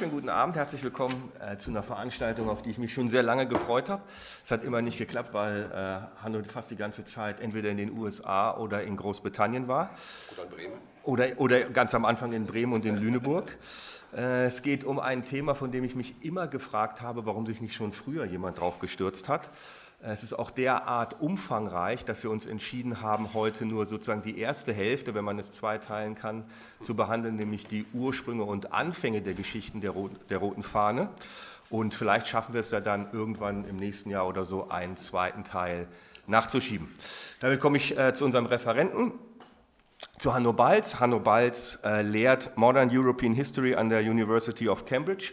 schönen guten Abend, herzlich willkommen äh, zu einer Veranstaltung, auf die ich mich schon sehr lange gefreut habe. Es hat immer nicht geklappt, weil äh, Hanno fast die ganze Zeit entweder in den USA oder in Großbritannien war. Oder in Bremen. Oder, oder ganz am Anfang in Bremen und in Lüneburg. Äh, es geht um ein Thema, von dem ich mich immer gefragt habe, warum sich nicht schon früher jemand drauf gestürzt hat. Es ist auch derart umfangreich, dass wir uns entschieden haben, heute nur sozusagen die erste Hälfte, wenn man es zweiteilen kann, zu behandeln, nämlich die Ursprünge und Anfänge der Geschichten der, Rot der Roten Fahne. Und vielleicht schaffen wir es ja dann irgendwann im nächsten Jahr oder so, einen zweiten Teil nachzuschieben. Damit komme ich äh, zu unserem Referenten, zu Hanno Balz. Hanno Balz äh, lehrt Modern European History an der University of Cambridge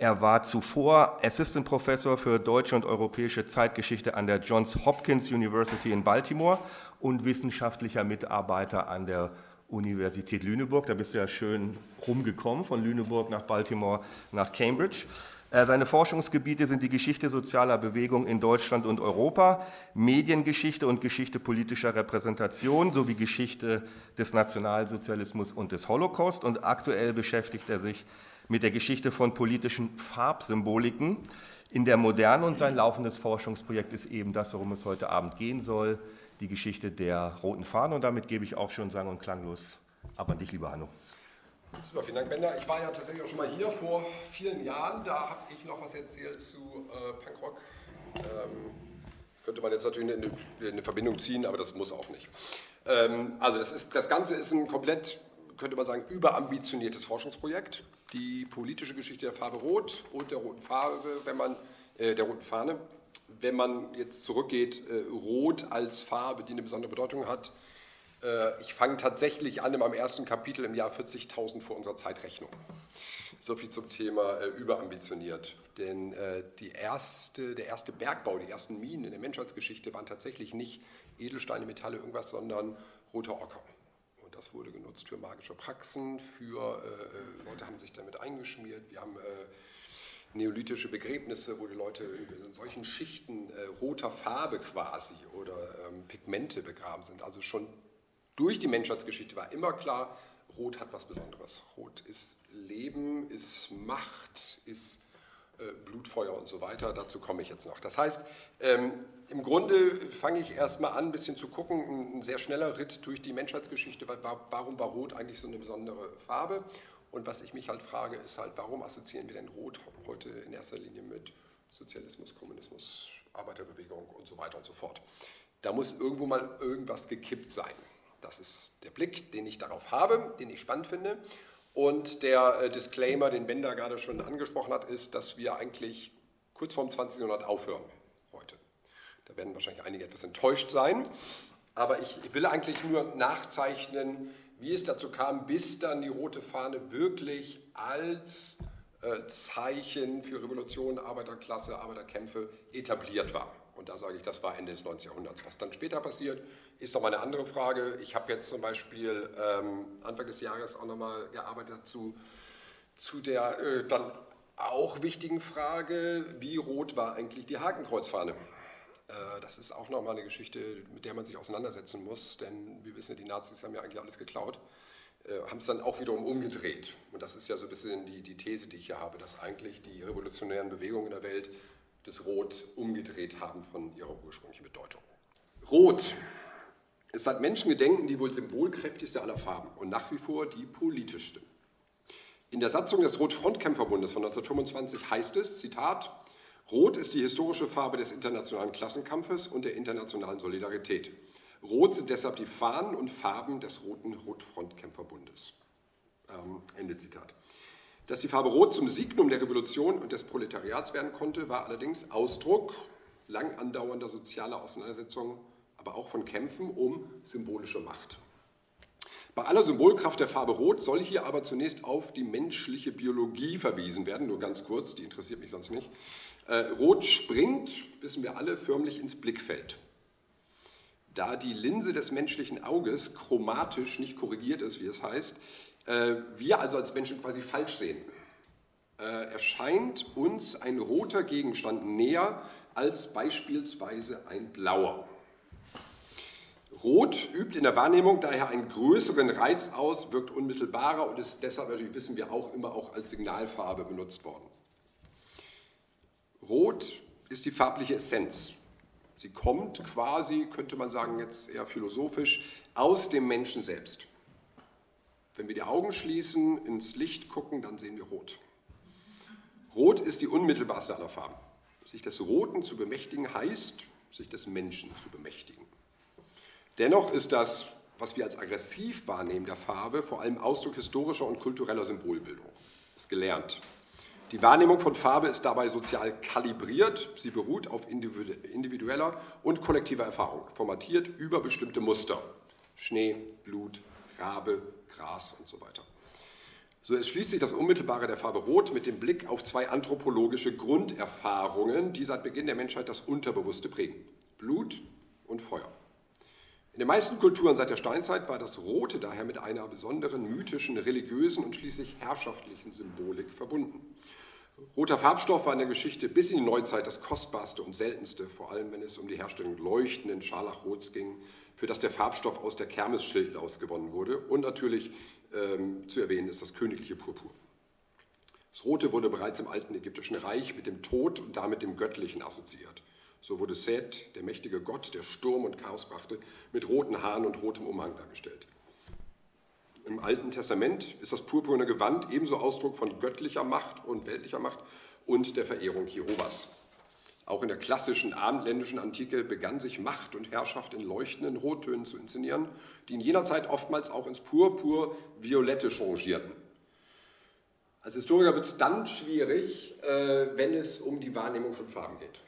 er war zuvor Assistant Professor für deutsche und europäische Zeitgeschichte an der Johns Hopkins University in Baltimore und wissenschaftlicher Mitarbeiter an der Universität Lüneburg. Da bist du ja schön rumgekommen von Lüneburg nach Baltimore nach Cambridge. Äh, seine Forschungsgebiete sind die Geschichte sozialer Bewegung in Deutschland und Europa, Mediengeschichte und Geschichte politischer Repräsentation sowie Geschichte des Nationalsozialismus und des Holocaust. Und aktuell beschäftigt er sich mit der Geschichte von politischen Farbsymboliken in der Moderne und sein laufendes Forschungsprojekt ist eben das, worum es heute Abend gehen soll, die Geschichte der roten Fahne. Und damit gebe ich auch schon sang- und klanglos ab an dich, lieber Hanno. Super, vielen Dank, Bender. Ich war ja tatsächlich auch schon mal hier vor vielen Jahren. Da habe ich noch was erzählt zu äh, Punkrock. Ähm, könnte man jetzt natürlich eine, eine, Verbindung ziehen, aber das muss auch nicht. Ähm, also das, ist, das Ganze ist ein komplett, könnte man sagen, überambitioniertes Forschungsprojekt die politische Geschichte der Farbe Rot und der roten Farbe, wenn man äh, der roten Fahne. Wenn man jetzt zurückgeht, äh, Rot als Farbe, die eine besondere Bedeutung hat. Äh, ich fange tatsächlich an meinem ersten Kapitel im Jahr 40.000 vor unserer Zeitrechnung. So viel zum Thema äh, überambitioniert. Denn äh, die erste, der erste Bergbau, die ersten Minen in der Menschheitsgeschichte waren tatsächlich nicht Edelsteine, Metalle, irgendwas, sondern roter Ocker. Das wurde genutzt für magische Praxen, für äh, Leute haben sich damit eingeschmiert. Wir haben äh, neolithische Begräbnisse, wo die Leute in, solchen Schichten äh, roter Farbe quasi oder ähm, Pigmente begraben sind. Also schon durch die Menschheitsgeschichte war immer klar, Rot hat was Besonderes. Rot ist Leben, ist Macht, ist äh, Blutfeuer und so weiter. Dazu komme ich jetzt noch. Das heißt, ähm, im Grunde fange ich erstmal an, ein bisschen zu gucken, ein sehr schneller Ritt durch die Menschheitsgeschichte. Warum war Rot eigentlich so eine besondere Farbe? Und was ich mich halt frage, ist halt, warum assoziieren wir denn Rot heute in erster Linie mit Sozialismus, Kommunismus, Arbeiterbewegung und so weiter und so fort? Da muss irgendwo mal irgendwas gekippt sein. Das ist der Blick, den ich darauf habe, den ich spannend finde. Und der äh, Disclaimer, den Bender gerade schon angesprochen hat, ist, dass wir eigentlich kurz vorm 20. Jahrhundert aufhören heute. Da werden wahrscheinlich einige etwas enttäuscht sein. Aber ich will eigentlich nur nachzeichnen, wie es dazu kam, bis dann die rote Fahne wirklich als äh, Zeichen für Revolution, Arbeiterklasse, Arbeiterkämpfe etabliert war. Und da sage ich, das war Ende des 19. Jahrhunderts. Was dann später passiert, ist nochmal eine andere Frage. Ich habe jetzt zum Beispiel ähm, Anfang des Jahres auch nochmal gearbeitet zu, zu der äh, dann auch wichtigen Frage, wie rot war eigentlich die Hakenkreuzfahne? Äh, das ist auch nochmal eine Geschichte, mit der man sich auseinandersetzen muss, denn wir wissen ja, die Nazis haben ja eigentlich alles geklaut, äh, haben es dann auch wiederum umgedreht. Und das ist ja so ein bisschen die, die These, die ich hier habe, dass eigentlich die revolutionären Bewegungen in der Welt das Rot umgedreht haben von ihrer ursprünglichen Bedeutung. Rot ist seit Menschengedenken die wohl symbolkräftigste aller Farben und nach wie vor die politischste. In der Satzung des Rotfrontkämpferbundes von 1925 heißt es, Zitat, Rot ist die historische Farbe des internationalen Klassenkampfes und der internationalen Solidarität. Rot sind deshalb die Fahnen und Farben des Roten Rotfrontkämpferbundes. Ähm, Ende Zitat. Dass die Farbe Rot zum Signum der Revolution und des Proletariats werden konnte, war allerdings Ausdruck lang andauernder sozialer Auseinandersetzungen, aber auch von Kämpfen um symbolische Macht. Bei aller Symbolkraft der Farbe Rot soll hier aber zunächst auf die menschliche Biologie verwiesen werden, nur ganz kurz, die interessiert mich sonst nicht. Äh, Rot springt, wissen wir alle, förmlich ins Blickfeld. Da die Linse des menschlichen Auges chromatisch nicht korrigiert ist, wie es heißt, äh, wir also als Menschen quasi falsch sehen, äh, erscheint uns ein roter Gegenstand näher als beispielsweise ein blauer. Rot übt in der Wahrnehmung daher einen größeren Reiz aus, wirkt unmittelbarer und ist deshalb natürlich, wissen wir auch, immer auch als Signalfarbe benutzt worden. Rot ist die farbliche Essenz. Sie kommt quasi, könnte man sagen, jetzt eher philosophisch, aus dem Menschen selbst. Wenn wir die Augen schließen, ins Licht gucken, dann sehen wir Rot. Rot ist die unmittelbarste aller Farben. Sich des Roten zu bemächtigen heißt, sich des Menschen zu bemächtigen. Dennoch ist das, was wir als aggressiv wahrnehmen der Farbe, vor allem Ausdruck historischer und kultureller Symbolbildung. Das ist gelernt. Die Wahrnehmung von Farbe ist dabei sozial kalibriert. Sie beruht auf individueller und kollektiver Erfahrung, formatiert über bestimmte Muster. Schnee, Blut, Rabe, Gras und so weiter. So erschließt sich das Unmittelbare der Farbe Rot mit dem Blick auf zwei anthropologische Grunderfahrungen, die seit Beginn der Menschheit das Unterbewusste prägen. Blut und Feuer. In den meisten Kulturen seit der Steinzeit war das Rote daher mit einer besonderen mythischen, religiösen und schließlich herrschaftlichen Symbolik verbunden. Roter Farbstoff war in der Geschichte bis in die Neuzeit das kostbarste und seltenste, vor allem wenn es um die Herstellung leuchtenden Scharlachrots ging, für das der Farbstoff aus der Kermesschilde gewonnen wurde. Und natürlich ähm, zu erwähnen ist das königliche Purpur. Das Rote wurde bereits im alten ägyptischen Reich mit dem Tod und damit dem Göttlichen assoziiert. So wurde Seth, der mächtige Gott, der Sturm und Chaos brachte, mit roten Haaren und rotem Umhang dargestellt. Im Alten Testament ist das purpurne Gewand ebenso Ausdruck von göttlicher Macht und weltlicher Macht und der Verehrung Jehovas. Auch in der klassischen abendländischen Antike begann sich Macht und Herrschaft in leuchtenden Rottönen zu inszenieren, die in jener Zeit oftmals auch ins Purpur-Violette changierten. Als Historiker wird es dann schwierig, äh, wenn es um die Wahrnehmung von Farben geht.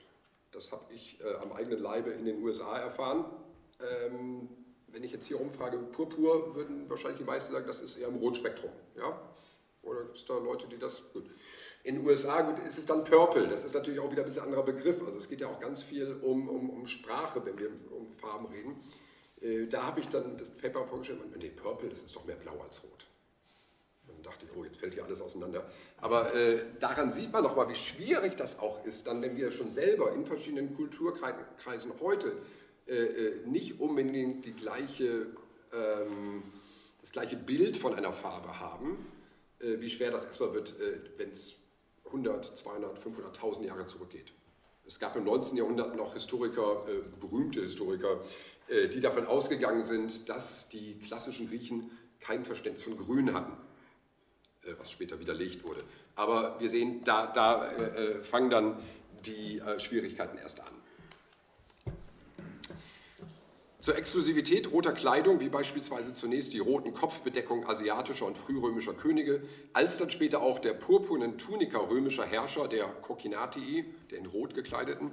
Das habe ich äh, am eigenen Leibe in den USA erfahren. Ähm, wenn ich jetzt hier rumfrage, Purpur, würden wahrscheinlich die meisten sagen, das ist eher im Rotspektrum. Ja? Oder gibt es da Leute, die das. Gut. In den USA gut, ist es dann Purple. Das ist natürlich auch wieder ein bisschen anderer Begriff. Also es geht ja auch ganz viel um, um, um Sprache, wenn wir um Farben reden. Äh, da habe ich dann das Paper vorgestellt und nee, Purple, das ist doch mehr blau als rot. Dann dachte ich, oh, jetzt fällt hier alles auseinander. Aber äh, daran sieht man nochmal, wie schwierig das auch ist, dann, wenn wir schon selber in verschiedenen Kulturkreisen heute äh, äh, nicht unbedingt die gleiche, ähm, das gleiche Bild von einer Farbe haben, äh, wie schwer das erstmal wird, äh, wenn es 100, 200, 500.000 Jahre zurückgeht. Es gab im 19. Jahrhundert noch Historiker, äh, berühmte Historiker, äh, die davon ausgegangen sind, dass die klassischen Griechen kein Verständnis von Grün hatten, was später widerlegt wurde. Aber wir sehen, da, da fangen dann die Schwierigkeiten erst an. Zur Exklusivität roter Kleidung, wie beispielsweise zunächst die roten Kopfbedeckung asiatischer und frührömischer Könige, als dann später auch der purpurnen Tunika römischer Herrscher, der Kokinatii, der in Rot gekleideten,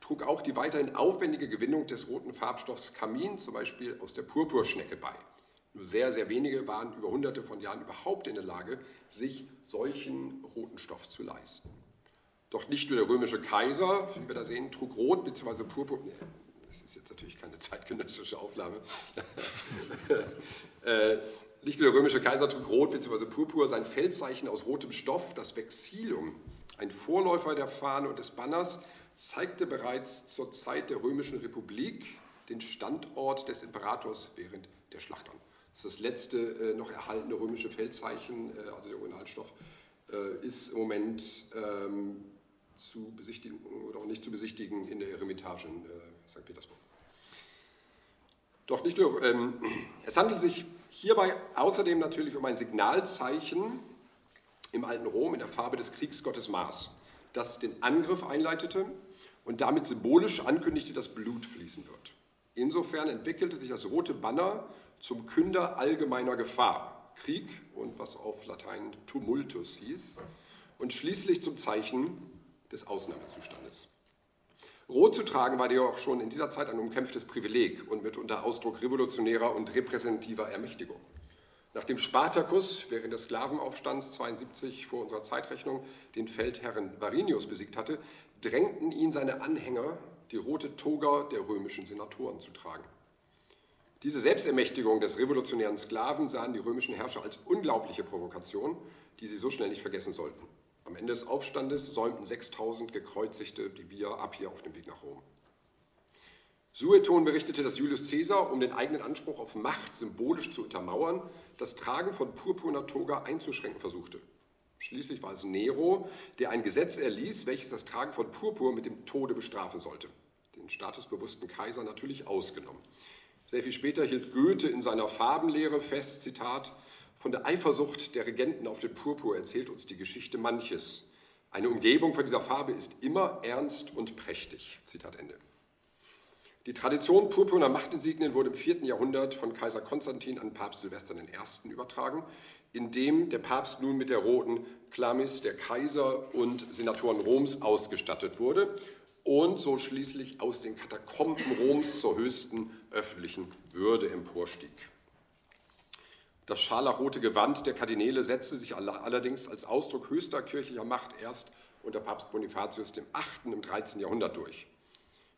trug auch die weiterhin aufwendige Gewinnung des roten Farbstoffs Kamin, zum Beispiel aus der Purpurschnecke, bei. Nur sehr, sehr wenige waren über hunderte von Jahren überhaupt in der Lage, sich solchen roten Stoff zu leisten. Doch nicht nur der römische Kaiser, wie wir da sehen, trug Rot bzw. Purpur, das ist jetzt natürlich keine zeitgenössische Aufnahme. äh, nur der römische Kaiser trug rot bzw. purpur, sein Feldzeichen aus rotem Stoff, das Vexillum, ein Vorläufer der Fahne und des Banners, zeigte bereits zur Zeit der römischen Republik den Standort des Imperators während der Schlachtern. Das ist das letzte äh, noch erhaltene römische Feldzeichen, äh, also der Originalstoff, äh, ist im Moment ähm, zu besichtigen oder auch nicht zu besichtigen in der Eremitage in äh, St. Petersburg. Doch nicht nur, ähm, es handelt sich hierbei außerdem natürlich um ein Signalzeichen im alten Rom in der Farbe des Kriegsgottes Mars, das den Angriff einleitete und damit symbolisch ankündigte, dass Blut fließen wird. Insofern entwickelte sich das rote Banner zum Künder allgemeiner Gefahr, Krieg und was auf Latein Tumultus hieß, und schließlich zum Zeichen des Ausnahmezustandes. Rot zu tragen war auch schon in dieser Zeit ein umkämpftes Privileg und mitunter Ausdruck revolutionärer und repräsentativer Ermächtigung. Nachdem Spartacus während des Sklavenaufstands 72 vor unserer Zeitrechnung den Feldherren Varinius besiegt hatte, drängten ihn seine Anhänger, die rote Toga der römischen Senatoren zu tragen. Diese Selbstermächtigung des revolutionären Sklaven sahen die römischen Herrscher als unglaubliche Provokation, die sie so schnell nicht vergessen sollten. Am Ende des Aufstandes säumten 6000 Gekreuzigte die Via ab hier auf dem Weg nach Rom. Sueton berichtete, dass Julius Caesar, um den eigenen Anspruch auf Macht symbolisch zu untermauern, das Tragen von purpurner Toga einzuschränken versuchte. Schließlich war es Nero, der ein Gesetz erließ, welches das Tragen von Purpur mit dem Tode bestrafen sollte. Den statusbewussten Kaiser natürlich ausgenommen. Sehr viel später hielt Goethe in seiner Farbenlehre fest, Zitat, von der Eifersucht der Regenten auf den Purpur erzählt uns die Geschichte manches. Eine Umgebung von dieser Farbe ist immer ernst und prächtig. Zitat Ende. Die Tradition purpurner Machtinsignien wurde im 4. Jahrhundert von Kaiser Konstantin an Papst Silvester I. übertragen, indem der Papst nun mit der roten Chlamys der Kaiser und Senatoren Roms ausgestattet wurde und so schließlich aus den Katakomben Roms zur höchsten öffentlichen Würde emporstieg. Das scharlachrote Gewand der Kardinäle setzte sich allerdings als Ausdruck höchster kirchlicher Macht erst unter Papst Bonifatius VIII. im 13. Jahrhundert durch.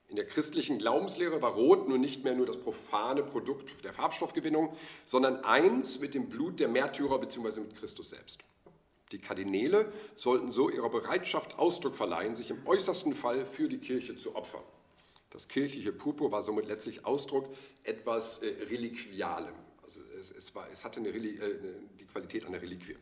In der christlichen Glaubenslehre war Rot nun nicht mehr nur das profane Produkt der Farbstoffgewinnung, sondern eins mit dem Blut der Märtyrer bzw. mit Christus selbst. Die Kardinäle sollten so ihrer Bereitschaft Ausdruck verleihen, sich im äußersten Fall für die Kirche zu opfern. Das kirchliche Purpur war somit letztlich Ausdruck etwas äh, Reliquialem, es, es, war, es hatte eine, äh, die Qualität einer Reliquie.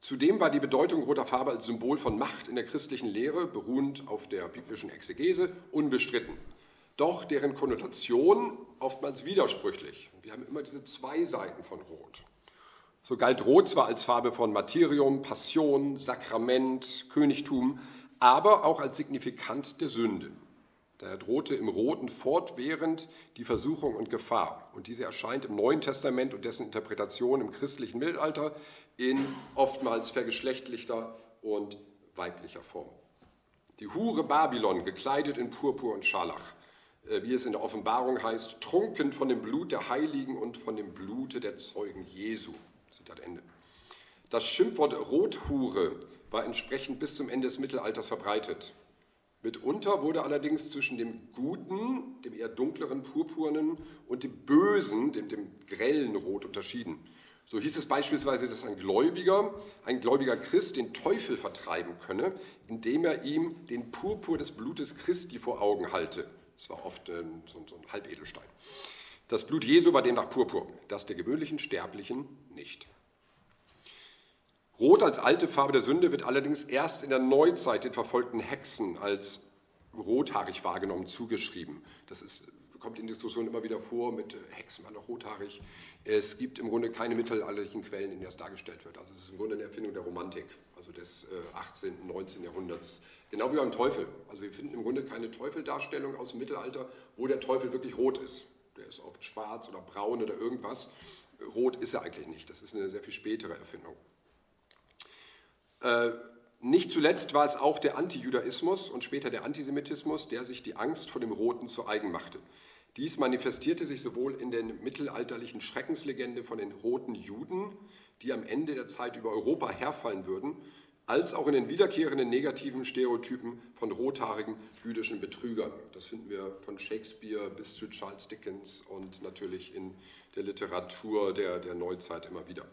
Zudem war die Bedeutung roter Farbe als Symbol von Macht in der christlichen Lehre, beruhend auf der biblischen Exegese, unbestritten. Doch deren Konnotation oftmals widersprüchlich. Wir haben immer diese zwei Seiten von Rot. So galt Rot zwar als Farbe von Materium, Passion, Sakrament, Königtum, aber auch als Signifikant der Sünde. Daher drohte im Roten fortwährend die Versuchung und Gefahr. Und diese erscheint im Neuen Testament und dessen Interpretation im christlichen Mittelalter in oftmals vergeschlechtlichter und weiblicher Form. Die Hure Babylon, gekleidet in Purpur und Scharlach, äh, wie es in der Offenbarung heißt, trunken von dem Blut der Heiligen und von dem Blute der Zeugen Jesu. Zitat Ende. Das Schimpfwort Rothure war entsprechend bis zum Ende des Mittelalters verbreitet. Mitunter wurde allerdings zwischen dem guten, dem eher dunkleren purpurnen und dem bösen, dem, dem grellen Rot unterschieden. So hieß es beispielsweise, dass ein Gläubiger, ein gläubiger Christ den Teufel vertreiben könne, indem er ihm den Purpur des Blutes Christi vor Augen halte. Das war oft ein, so, so ein Halbedelstein. Das Blut Jesu war demnach Purpur, das der gewöhnlichen Sterblichen nicht. Rot als alte Farbe der Sünde wird allerdings erst in der Neuzeit den verfolgten Hexen als rothaarig wahrgenommen zugeschrieben. Das ist, kommt in Diskussionen immer wieder vor mit äh, Hexen waren noch rothaarig. Es gibt im Grunde keine mittelalterlichen Quellen, in denen das dargestellt wird. Also es ist im Grunde eine Erfindung der Romantik, also des 18., äh, 19. Jahrhunderts. Genau wie beim Teufel. Also wir finden im Grunde keine Teufeldarstellung aus dem Mittelalter, wo der Teufel wirklich rot ist. Der ist oft schwarz oder braun oder irgendwas. Rot ist er eigentlich nicht. Das ist eine sehr viel spätere Erfindung. Äh, nicht zuletzt war es auch der Antijudaismus und später der Antisemitismus, der sich die Angst vor dem Roten zu eigen machte. Dies manifestierte sich sowohl in der mittelalterlichen Schreckenslegende von den roten Juden, die am Ende der Zeit über Europa herfallen würden, als auch in den wiederkehrenden negativen Stereotypen von rothaarigen jüdischen Betrügern. Das finden wir von Shakespeare bis zu Charles Dickens und natürlich in der Literatur der, der Neuzeit immer wieder.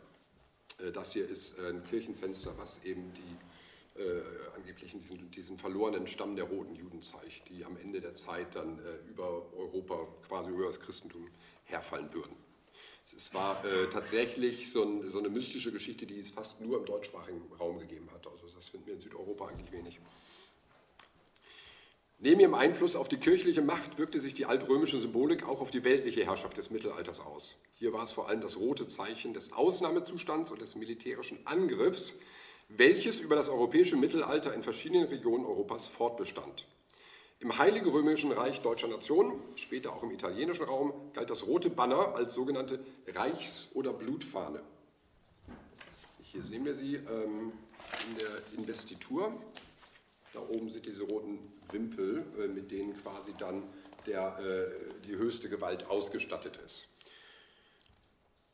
Äh, das hier ist äh, ein Kirchenfenster, was eben die äh, angeblich diesen, diesen, verlorenen Stamm der roten Juden zeigt, die am Ende der Zeit dann äh, über Europa, quasi über das Christentum herfallen würden. Es war äh, tatsächlich so, ein, so, eine mystische Geschichte, die es fast nur im deutschsprachigen Raum gegeben hat. Also das finden wir in Südeuropa eigentlich wenig. Neben ihrem Einfluss auf die kirchliche Macht wirkte sich die altrömische Symbolik auch auf die weltliche Herrschaft des Mittelalters aus. Hier war es vor allem das rote Zeichen des Ausnahmezustands und des militärischen Angriffs, welches über das europäische Mittelalter in verschiedenen Regionen Europas fortbestand. Im Heiligen Römischen Reich deutscher Nationen, später auch im italienischen Raum, galt das rote Banner als sogenannte Reichs- oder Blutfahne. Hier sehen wir sie ähm, in der Investitur. Da oben sind diese roten Wimpel, äh, mit denen quasi dann der, äh, die höchste Gewalt ausgestattet ist.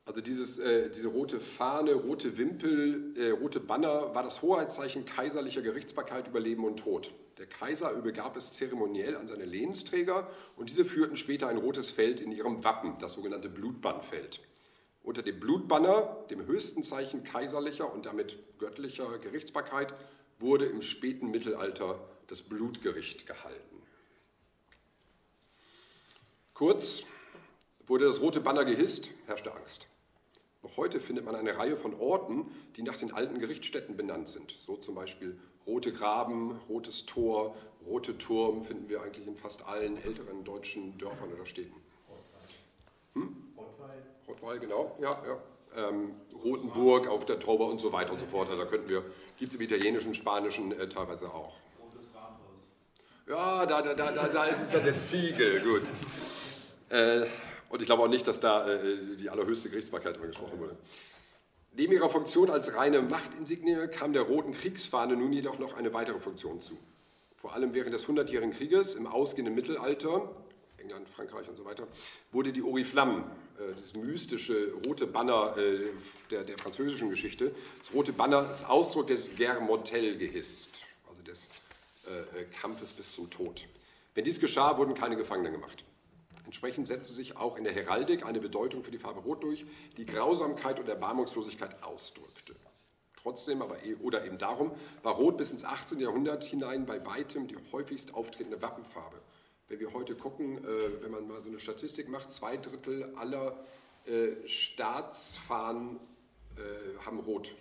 Also dieses, äh, diese rote Fahne, rote Wimpel, äh, rote Banner war das Hoheitszeichen kaiserlicher Gerichtsbarkeit über Leben und Tod. Der Kaiser übergab es zeremoniell an seine Lehnsträger und diese führten später ein rotes Feld in ihrem Wappen, das sogenannte Blutbannfeld. Unter dem Blutbanner, dem höchsten Zeichen kaiserlicher und damit göttlicher Gerichtsbarkeit, wurde im späten Mittelalter das Blutgericht gehalten. Kurz wurde das rote Banner gehisst, herrschte Angst. Noch heute findet man eine Reihe von Orten, die nach den alten Gerichtsstätten benannt sind. So zum Beispiel Rote Graben, Rotes Tor, Rote Turm finden wir eigentlich in fast allen älteren deutschen Dörfern oder Städten. Hm? Rottweil. Rottweil, genau, ja, ja. Ähm, Rotenburg auf der Tauber und so weiter und so fort. Da könnten wir, gibt es im Italienischen, Spanischen äh, teilweise auch. Ja, da, da, da, da, ist es ja der Ziegel, gut. Äh, und ich glaube auch nicht, dass da äh, die allerhöchste Gerichtsbarkeit immer gesprochen wurde. Neben ihrer Funktion als reine Machtinsignie kam der Roten Kriegsfahne nun jedoch noch eine weitere Funktion zu. Vor allem während des Hundertjährigen Krieges im ausgehenden Mittelalter, England, Frankreich und so weiter, wurde die Oriflamme, das mystische rote Banner äh, der, der, französischen Geschichte, das rote Banner als Ausdruck des Guerre gehisst, also des äh, Kampfes bis zum Tod. Wenn dies geschah, wurden keine Gefangenen gemacht. Entsprechend setzte sich auch in der Heraldik eine Bedeutung für die Farbe Rot durch, die Grausamkeit und Erbarmungslosigkeit ausdrückte. Trotzdem, aber e- oder eben darum, war Rot bis ins 18. Jahrhundert hinein bei weitem die häufigst auftretende Wappenfarbe. Wenn wir heute gucken, äh, wenn man mal so eine Statistik macht, zwei Drittel aller äh, Staatsfahnen äh, haben Rot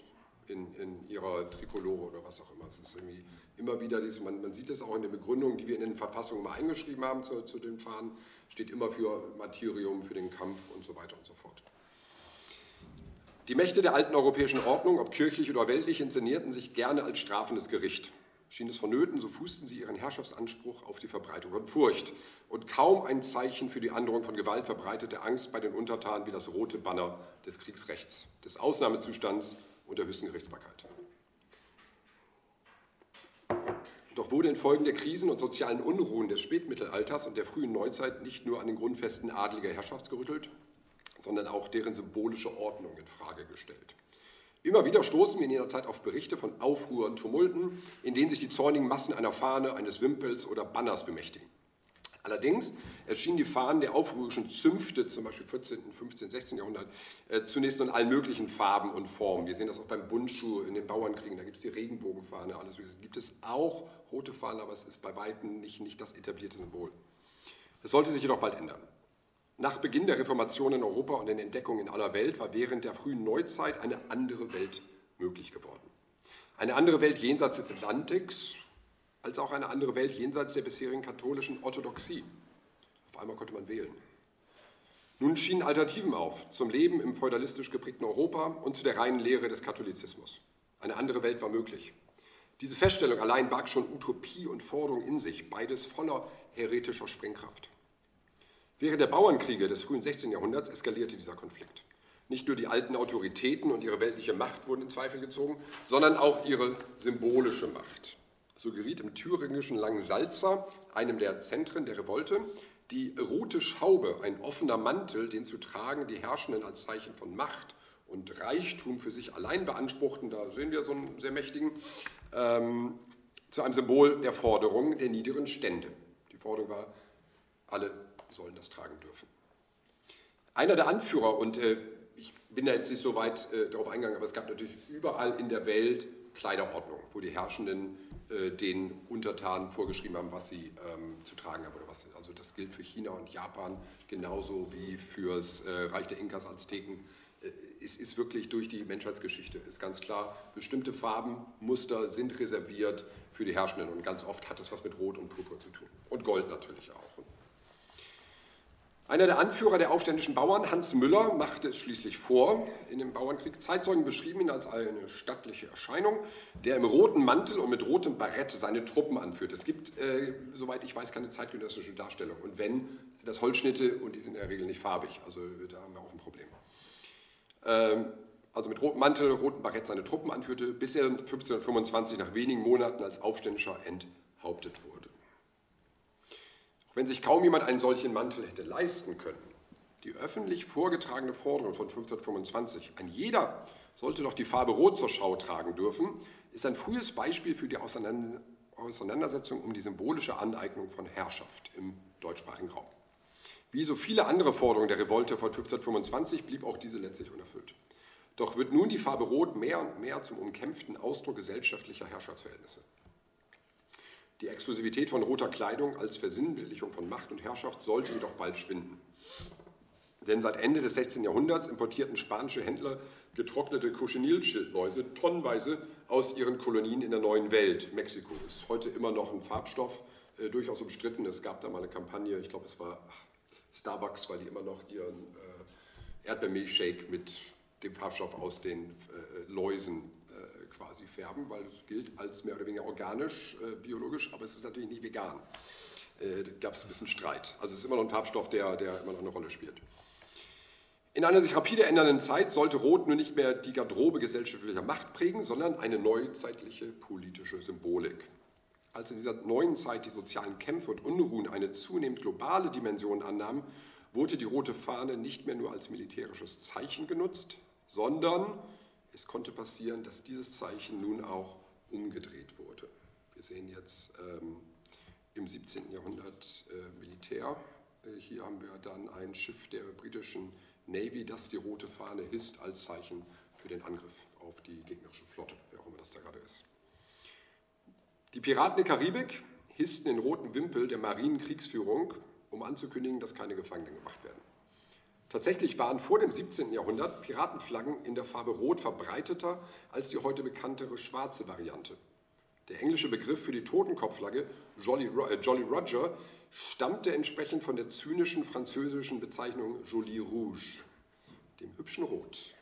in, in, ihrer Trikolore oder was auch immer. Es ist irgendwie immer wieder, dieses, man, man sieht es auch in den Begründungen, die wir in den Verfassungen mal eingeschrieben haben zu, zu den Fahnen, steht immer für Martyrium, für den Kampf und so weiter und so fort. Die Mächte der alten europäischen Ordnung, ob kirchlich oder weltlich, inszenierten sich gerne als strafendes Gericht. Schien es vonnöten, so fußten sie ihren Herrschaftsanspruch auf die Verbreitung von Furcht. Und kaum ein Zeichen für die Androhung von Gewalt verbreitete Angst bei den Untertanen wie das rote Banner des Kriegsrechts, des Ausnahmezustands und der höchsten Gerichtsbarkeit. Doch wurde infolge der Krisen und sozialen Unruhen des Spätmittelalters und der frühen Neuzeit nicht nur an den Grundfesten adliger Herrschaft gerüttelt, sondern auch deren symbolische Ordnung in Frage gestellt. Immer wieder stoßen wir in jener Zeit auf Berichte von Aufruhr und Tumulten, in denen sich die zornigen Massen einer Fahne, eines Wimpels oder Banners bemächtigen. Allerdings erschienen die Fahnen der aufrührischen Zünfte, zum Beispiel 14., 15., 16. Jahrhundert, äh, zunächst in allen möglichen Farben und Formen. Wir sehen das auch beim Bundschuh in den Bauernkriegen, da gibt es die Regenbogenfahne, alles. Das gibt es auch rote Fahnen, aber es ist bei Weitem nicht, nicht das etablierte Symbol. Das sollte sich jedoch bald ändern. Nach Beginn der Reformation in Europa und den Entdeckungen in aller Welt war während der frühen Neuzeit eine andere Welt möglich geworden. Eine andere Welt jenseits des Atlantiks, als auch eine andere Welt jenseits der bisherigen katholischen Orthodoxie. Auf einmal konnte man wählen. Nun schienen Alternativen auf zum Leben im feudalistisch geprägten Europa und zu der reinen Lehre des Katholizismus. Eine andere Welt war möglich. Diese Feststellung allein barg schon Utopie und Forderung in sich, beides voller heretischer Sprengkraft. Während der Bauernkriege des frühen 16. Jahrhunderts eskalierte dieser Konflikt. Nicht nur die alten Autoritäten und ihre weltliche Macht wurden in Zweifel gezogen, sondern auch ihre symbolische Macht. So geriet im thüringischen Langensalza, einem der Zentren der Revolte, die rote Schaube, ein offener Mantel, den zu tragen die Herrschenden als Zeichen von Macht und Reichtum für sich allein beanspruchten, da sehen wir so einen sehr mächtigen, ähm, zu einem Symbol der Forderung der niederen Stände. Die Forderung war, alle sollen das tragen dürfen. Einer der Anführer, und äh, ich bin da jetzt nicht so weit äh, darauf eingegangen, aber es gab natürlich überall in der Welt Kleiderordnung, wo die Herrschenden äh, den Untertanen vorgeschrieben haben, was sie ähm, zu tragen haben. Oder was, also das gilt für China und Japan genauso wie fürs äh, Reich der Inkas, Azteken. Äh, es ist wirklich durch die Menschheitsgeschichte, ist ganz klar, bestimmte Farben, Muster sind reserviert für die Herrschenden und ganz oft hat es was mit Rot und Purpur zu tun. Und Gold natürlich auch. Einer der Anführer der aufständischen Bauern, Hans Müller, machte es schließlich vor in dem Bauernkrieg. Zeitzeugen beschrieben ihn als eine stattliche Erscheinung, der im roten Mantel und mit rotem Barett seine Truppen anführt. Es gibt, äh, soweit ich weiß, keine zeitgenössische Darstellung. Und wenn, sind das Holzschnitte und die sind in der Regel nicht farbig. Also da haben wir auch ein Problem. Ähm, also mit rotem Mantel, rotem Barett seine Truppen anführte, bis er 1525 nach wenigen Monaten als Aufständischer enthauptet wurde wenn sich kaum jemand einen solchen Mantel hätte leisten können. Die öffentlich vorgetragene Forderung von 1525, ein jeder sollte doch die Farbe Rot zur Schau tragen dürfen, ist ein frühes Beispiel für die Auseinandersetzung um die symbolische Aneignung von Herrschaft im deutschsprachigen Raum. Wie so viele andere Forderungen der Revolte von 1525 blieb auch diese letztlich unerfüllt. Doch wird nun die Farbe Rot mehr und mehr zum umkämpften Ausdruck gesellschaftlicher Herrschaftsverhältnisse. Die Exklusivität von roter Kleidung als Versinnbildlichung von Macht und Herrschaft sollte jedoch bald schwinden. Denn seit Ende des 16. Jahrhunderts importierten spanische Händler getrocknete Cochineal-Schildläuse tonnenweise aus ihren Kolonien in der neuen Welt. Mexiko ist heute immer noch ein Farbstoff, äh, durchaus umstritten. Es gab da mal eine Kampagne, ich glaube es war Starbucks, weil die immer noch ihren äh, Erdbeermilchshake mit dem Farbstoff aus den äh, Läusen quasi färben, weil es gilt als mehr oder weniger organisch, äh, biologisch, aber es ist natürlich nicht vegan. Äh, da gab es ein bisschen Streit. Also es ist immer noch ein Farbstoff, der, der immer noch eine Rolle spielt. In einer sich rapide ändernden Zeit sollte Rot nur nicht mehr die Garderobe gesellschaftlicher Macht prägen, sondern eine neuzeitliche politische Symbolik. Als in dieser neuen Zeit die sozialen Kämpfe und Unruhen eine zunehmend globale Dimension annahmen, wurde die rote Fahne nicht mehr nur als militärisches Zeichen genutzt, sondern es konnte passieren, dass dieses Zeichen nun auch umgedreht wurde. Wir sehen jetzt ähm, im 17. Jahrhundert äh, Militär. Äh, hier haben wir dann ein Schiff der britischen Navy, das die rote Fahne hisst als Zeichen für den Angriff auf die gegnerische Flotte, wer auch immer das da gerade ist. Die Piraten der Karibik hissten den roten Wimpel der Marinekriegsführung, um anzukündigen, dass keine Gefangenen gemacht werden. Tatsächlich waren vor dem 17. Jahrhundert Piratenflaggen in der Farbe Rot verbreiteter als die heute bekanntere schwarze Variante. Der englische Begriff für die Totenkopfflagge Jolly, äh, Jolly Roger stammte entsprechend von der zynischen französischen Bezeichnung Jolie Rouge, dem hübschen Rot.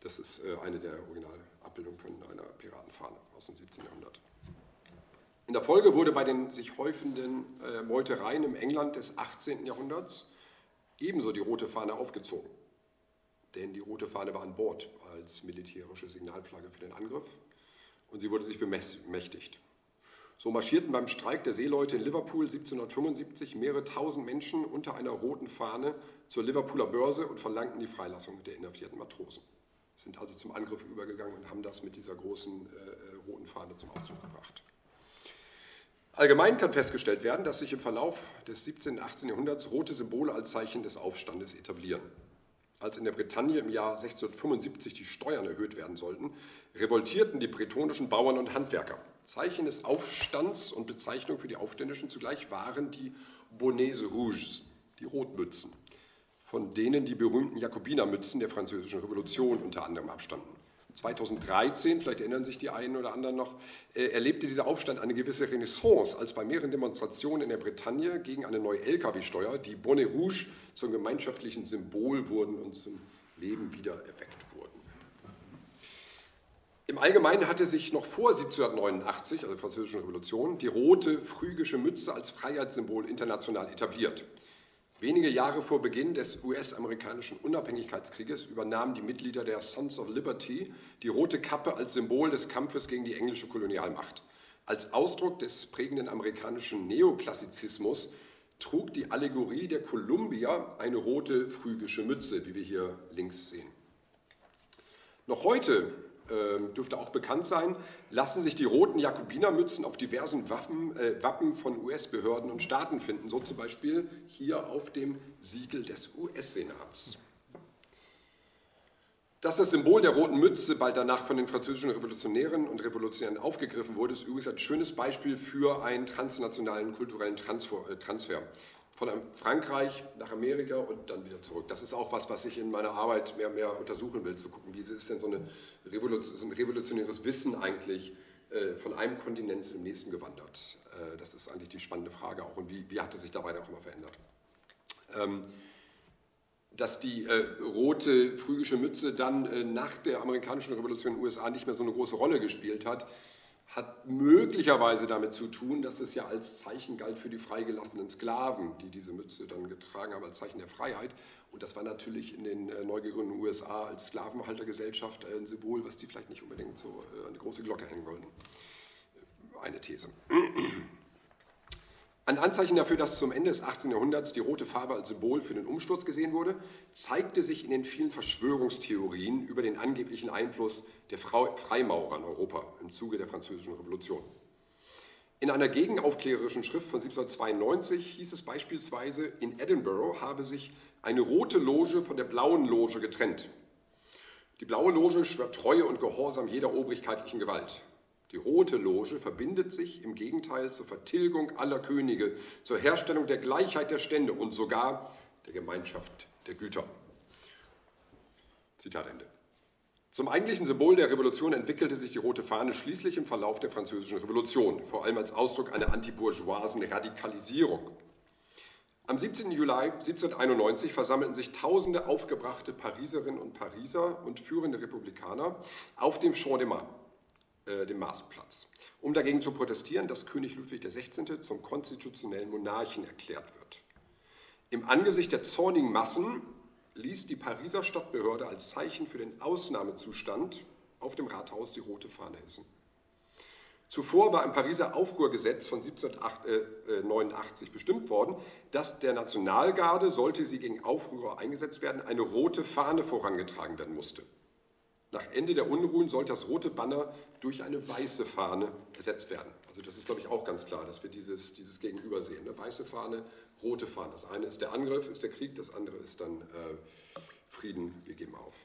Das ist äh, eine der Originalabbildungen von einer Piratenfahne aus dem 17. Jahrhundert. In der Folge wurde bei den sich häufenden äh, Meutereien im England des 18. Jahrhunderts ebenso die rote Fahne aufgezogen. Denn die rote Fahne war an Bord als militärische Signalflagge für den Angriff und sie wurde sich bemächtigt. So marschierten beim Streik der Seeleute in Liverpool 1775 mehrere tausend Menschen unter einer roten Fahne zur Liverpooler Börse und verlangten die Freilassung der inhaftierten Matrosen. Sind also zum Angriff übergegangen und haben das mit dieser großen äh, äh roten Fahne zum Ausdruck gebracht. Allgemein kann festgestellt werden, dass sich im Verlauf des 17. und 18. Jahrhunderts rote Symbole als Zeichen des Aufstandes etablieren. Als in der Bretagne im Jahr 1675 die Steuern erhöht werden sollten, revoltierten die bretonischen Bauern und Handwerker. Zeichen des Aufstands und Bezeichnung für die Aufständischen zugleich waren die Bonnets Rouges, die Rotmützen, von denen die berühmten Jakobinermützen der Französischen Revolution unter anderem abstanden. 2013, vielleicht erinnern sich die einen oder anderen noch, äh, erlebte dieser Aufstand eine gewisse Renaissance, als bei mehreren Demonstrationen in der Bretagne gegen eine neue Lkw-Steuer die Bonnet Rouge zum gemeinschaftlichen Symbol wurden und zum Leben wieder erweckt im Allgemeinen hatte sich noch vor 1789, also der Französischen Revolution, die rote phrygische Mütze als Freiheitssymbol international etabliert. Wenige Jahre vor Beginn des US-amerikanischen Unabhängigkeitskrieges übernahmen die Mitglieder der Sons of Liberty die rote Kappe als Symbol des Kampfes gegen die englische Kolonialmacht. Als Ausdruck des prägenden amerikanischen Neoklassizismus trug die Allegorie der Columbia eine rote phrygische Mütze, wie wir hier links sehen. Noch heute dürfte auch bekannt sein, lassen sich die roten Jakobinermützen auf diversen Waffen, äh, Wappen von US-Behörden und Staaten finden, so zum Beispiel hier auf dem Siegel des US-Senats. Dass das Symbol der roten Mütze bald danach von den französischen Revolutionären und Revolutionären aufgegriffen wurde, ist übrigens ein schönes Beispiel für einen transnationalen kulturellen äh, Transfer von Frankreich nach Amerika und dann wieder zurück. Das ist auch was, was ich in meiner Arbeit mehr und mehr untersuchen will, zu gucken, wie ist denn so, eine Revolution, so ein revolutionäres Wissen eigentlich äh, von einem Kontinent zum nächsten gewandert. Äh, das ist eigentlich die spannende Frage auch und wie, wie hat es sich dabei auch immer verändert. Ähm, dass die äh, rote phrygische Mütze dann äh, nach der amerikanischen Revolution in den USA nicht mehr so eine große Rolle gespielt hat, hat möglicherweise damit zu tun, dass es ja als Zeichen galt für die freigelassenen Sklaven, die diese Mütze dann getragen haben als Zeichen der Freiheit. Und das war natürlich in den äh, neu gegründeten USA als Sklavenhaltergesellschaft äh, ein Symbol, was die vielleicht nicht unbedingt so äh, an die große Glocke hängen wollten. Eine These. Ein Anzeichen dafür, dass zum Ende des 18. Jahrhunderts die rote Farbe als Symbol für den Umsturz gesehen wurde, zeigte sich in den vielen Verschwörungstheorien über den angeblichen Einfluss der Freimaurer in Europa im Zuge der Französischen Revolution. In einer gegenaufklärerischen Schrift von 1792 hieß es beispielsweise, in Edinburgh habe sich eine rote Loge von der blauen Loge getrennt. Die blaue Loge schwört Treue und Gehorsam jeder obrigkeitlichen Gewalt. Die Rote Loge verbindet sich im Gegenteil zur Vertilgung aller Könige, zur Herstellung der Gleichheit der Stände und sogar der Gemeinschaft der Güter. Zitat Ende. Zum eigentlichen Symbol der Revolution entwickelte sich die rote Fahne schließlich im Verlauf der Französischen Revolution, vor allem als Ausdruck einer antibourgeoisen Radikalisierung. Am 17. Juli 1791 versammelten sich tausende aufgebrachte Pariserinnen und Pariser und führende Republikaner auf dem Champ de Mars äh, dem Marsplatz, um dagegen zu protestieren, dass König Ludwig XVI. zum konstitutionellen Monarchen erklärt wird. Im Angesicht der zornigen Massen ließ die Pariser Stadtbehörde als Zeichen für den Ausnahmezustand auf dem Rathaus die rote Fahne hissen. Zuvor war im Pariser Aufruhrgesetz von 1789 bestimmt worden, dass der Nationalgarde, sollte sie gegen Aufruhr eingesetzt werden, eine rote Fahne vorangetragen werden musste. Nach Ende der Unruhen sollte das rote Banner durch eine weiße Fahne ersetzt werden. Also das ist, glaube ich, auch ganz klar, dass wir dieses, dieses Gegenüber sehen. Ne? Weiße Fahne, rote Fahne. Das eine ist der Angriff, ist der Krieg, das andere ist dann äh, Frieden, wir geben auf.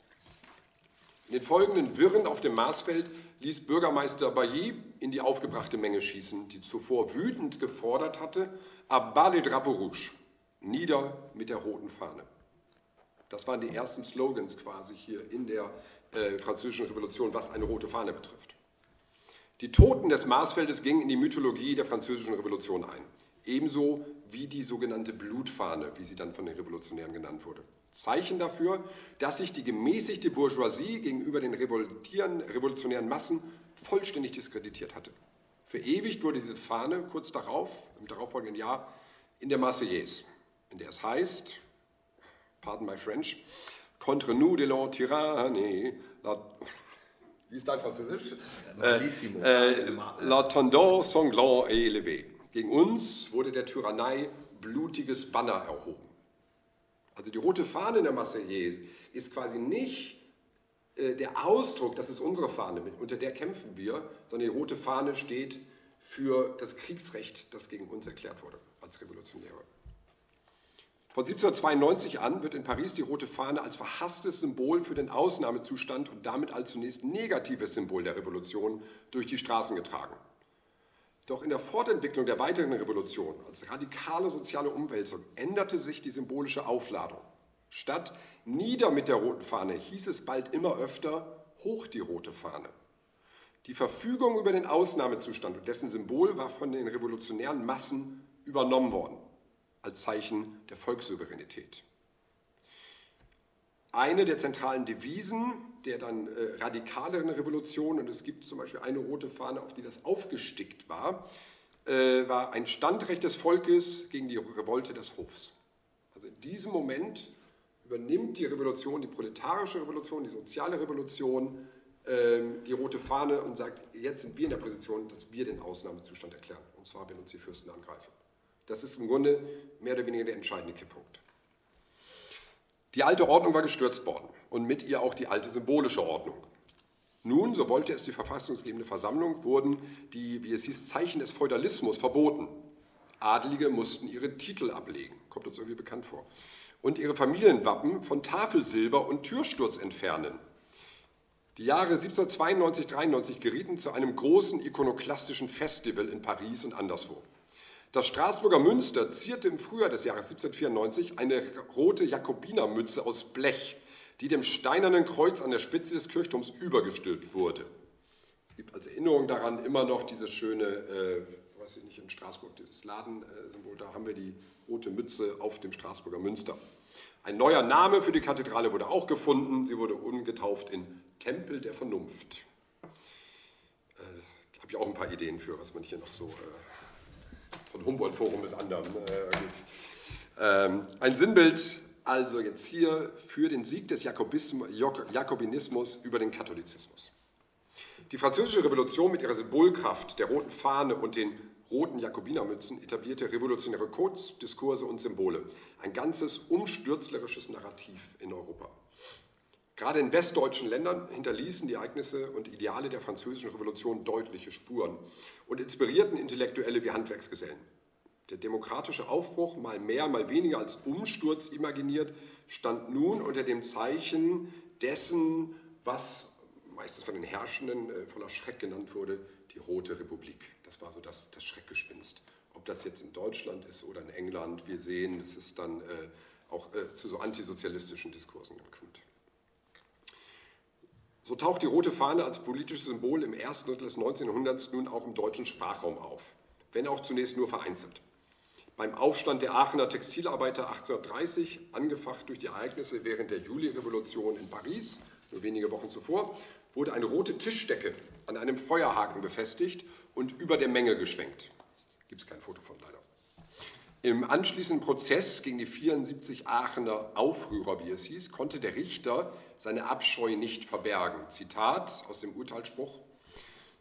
In den folgenden Wirren auf dem Marsfeld ließ Bürgermeister Bailly in die aufgebrachte Menge schießen, die zuvor wütend gefordert hatte, Abat les drapeaux rouges, nieder mit der roten Fahne. Das waren die ersten Slogans quasi hier in der äh, französischen Revolution, was eine rote Fahne betrifft. Die Toten des Marsfeldes gingen in die Mythologie der französischen Revolution ein, ebenso wie die sogenannte Blutfahne, wie sie dann von den Revolutionären genannt wurde. Zeichen dafür, dass sich die gemäßigte Bourgeoisie gegenüber den revolutionären Massen vollständig diskreditiert hatte. Verewigt wurde diese Fahne kurz darauf, im darauffolgenden Jahr, in der Marseillaise, in der es heißt, pardon my French, Contre nous de la tyrannie, la, wie ist dein Französisch? Äh, äh, la tendance sanglant et élevée. Gegen uns wurde der Tyrannei blutiges Banner erhoben. Also die rote Fahne in der Marseillaise ist quasi nicht äh, der Ausdruck, das ist unsere Fahne, unter der kämpfen wir, sondern die rote Fahne steht für das Kriegsrecht, das gegen uns erklärt wurde als Revolutionäre. Von 1792 an wird in Paris die rote Fahne als verhasstes Symbol für den Ausnahmezustand und damit als zunächst negatives Symbol der Revolution durch die Straßen getragen. Doch in der Fortentwicklung der weiteren Revolution als radikale soziale Umwälzung änderte sich die symbolische Aufladung. Statt nieder mit der roten Fahne hieß es bald immer öfter hoch die rote Fahne. Die Verfügung über den Ausnahmezustand und dessen Symbol war von den revolutionären Massen übernommen worden als Zeichen der Volkssouveränität. Eine der zentralen Devisen der dann äh, radikaleren Revolution, und es gibt zum Beispiel eine rote Fahne, auf die das aufgestickt war, äh, war ein Standrecht des Volkes gegen die Revolte des Hofs. Also in diesem Moment übernimmt die Revolution, die proletarische Revolution, die soziale Revolution, äh, die rote Fahne und sagt, jetzt sind wir in der Position, dass wir den Ausnahmezustand erklären, und zwar, wenn uns die Fürsten angreifen. Das ist im Grunde mehr oder weniger der entscheidende Kipppunkt. Die alte Ordnung war gestürzt worden und mit ihr auch die alte symbolische Ordnung. Nun, so wollte es die verfassungsgebende Versammlung, wurden die, wie es hieß, Zeichen des Feudalismus verboten. Adelige mussten ihre Titel ablegen, kommt uns irgendwie bekannt vor, und ihre Familienwappen von Tafelsilber und Türsturz entfernen. Die Jahre 1792-93 gerieten zu einem großen ikonoklastischen Festival in Paris und anderswo. Das Straßburger Münster zierte im Frühjahr des Jahres 1794 eine rote Jakobinermütze aus Blech, die dem steinernen Kreuz an der Spitze des Kirchturms übergestülpt wurde. Es gibt als Erinnerung daran immer noch dieses schöne, äh, weiß ich nicht, in Straßburg, dieses Ladensymbol, da haben wir die rote Mütze auf dem Straßburger Münster. Ein neuer Name für die Kathedrale wurde auch gefunden. Sie wurde umgetauft in Tempel der Vernunft. Äh, Habe ich auch ein paar Ideen für, was man hier noch so äh, von Humboldt-Forum bis anderen. Äh, ähm, ein Sinnbild also jetzt hier für den Sieg des Jakobinismus über den Katholizismus. Die französische Revolution mit ihrer Symbolkraft, der roten Fahne und den roten Jakobinermützen etablierte revolutionäre Codes, Diskurse und Symbole. Ein ganzes umstürzlerisches Narrativ in Europa. Gerade in westdeutschen Ländern hinterließen die Ereignisse und Ideale der französischen Revolution deutliche Spuren und inspirierten Intellektuelle wie Handwerksgesellen. Der demokratische Aufbruch, mal mehr, mal weniger als Umsturz imaginiert, stand nun unter dem Zeichen dessen, was meistens von den Herrschenden äh, voller Schreck genannt wurde, die Rote Republik. Das war so das, das Schreckgespenst. Ob das jetzt in Deutschland ist oder in England, wir sehen, dass es dann äh, auch äh, zu so antisozialistischen Diskursen kommt. So taucht die rote Fahne als politisches Symbol im ersten Drittel des 19. Jahrhunderts nun auch im deutschen Sprachraum auf, wenn auch zunächst nur vereinzelt. Beim Aufstand der Aachener Textilarbeiter 1830, angefacht durch die Ereignisse während der Julirevolution in Paris, nur wenige Wochen zuvor, wurde eine rote Tischdecke an einem Feuerhaken befestigt und über der Menge geschwenkt. Gibt es kein Foto von leider. Im anschließenden Prozess gegen die 74 Aachener Aufrührer, wie es hieß, konnte der Richter seine Abscheu nicht verbergen. Zitat aus dem Urteilsspruch.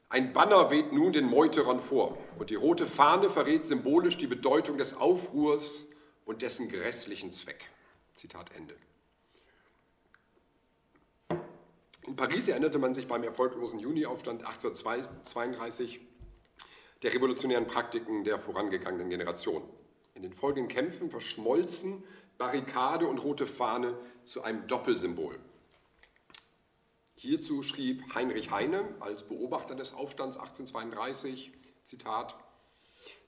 Ein Banner weht nun den Meuterern vor und die rote Fahne verrät symbolisch die Bedeutung des Aufruhrs und dessen grässlichen Zweck. Zitat Ende. In Paris erinnerte man sich beim erfolglosen Juniaufstand 1832 der revolutionären Praktiken der vorangegangenen Generation. In den folgenden Kämpfen verschmolzen Barrikade und rote Fahne zu einem Doppelsymbol. Hierzu schrieb Heinrich Heine als Beobachter des Aufstands 1832, Zitat,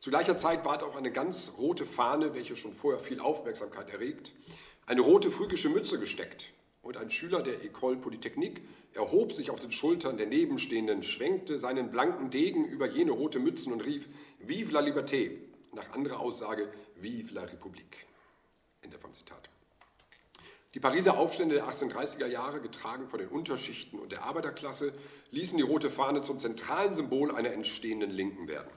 zu gleicher Zeit ward auf eine ganz rote Fahne, welche schon vorher viel Aufmerksamkeit erregt, eine rote phrygische Mütze gesteckt. Und ein Schüler der École Polytechnique erhob sich auf den Schultern der Nebenstehenden, schwenkte seinen blanken Degen über jene rote Mützen und rief Vive la Liberté, nach anderer Aussage Vive la République. Ende vom Zitat. Die Pariser Aufstände der 1830er Jahre, getragen von den Unterschichten und der Arbeiterklasse, ließen die rote Fahne zum zentralen Symbol einer entstehenden Linken werden.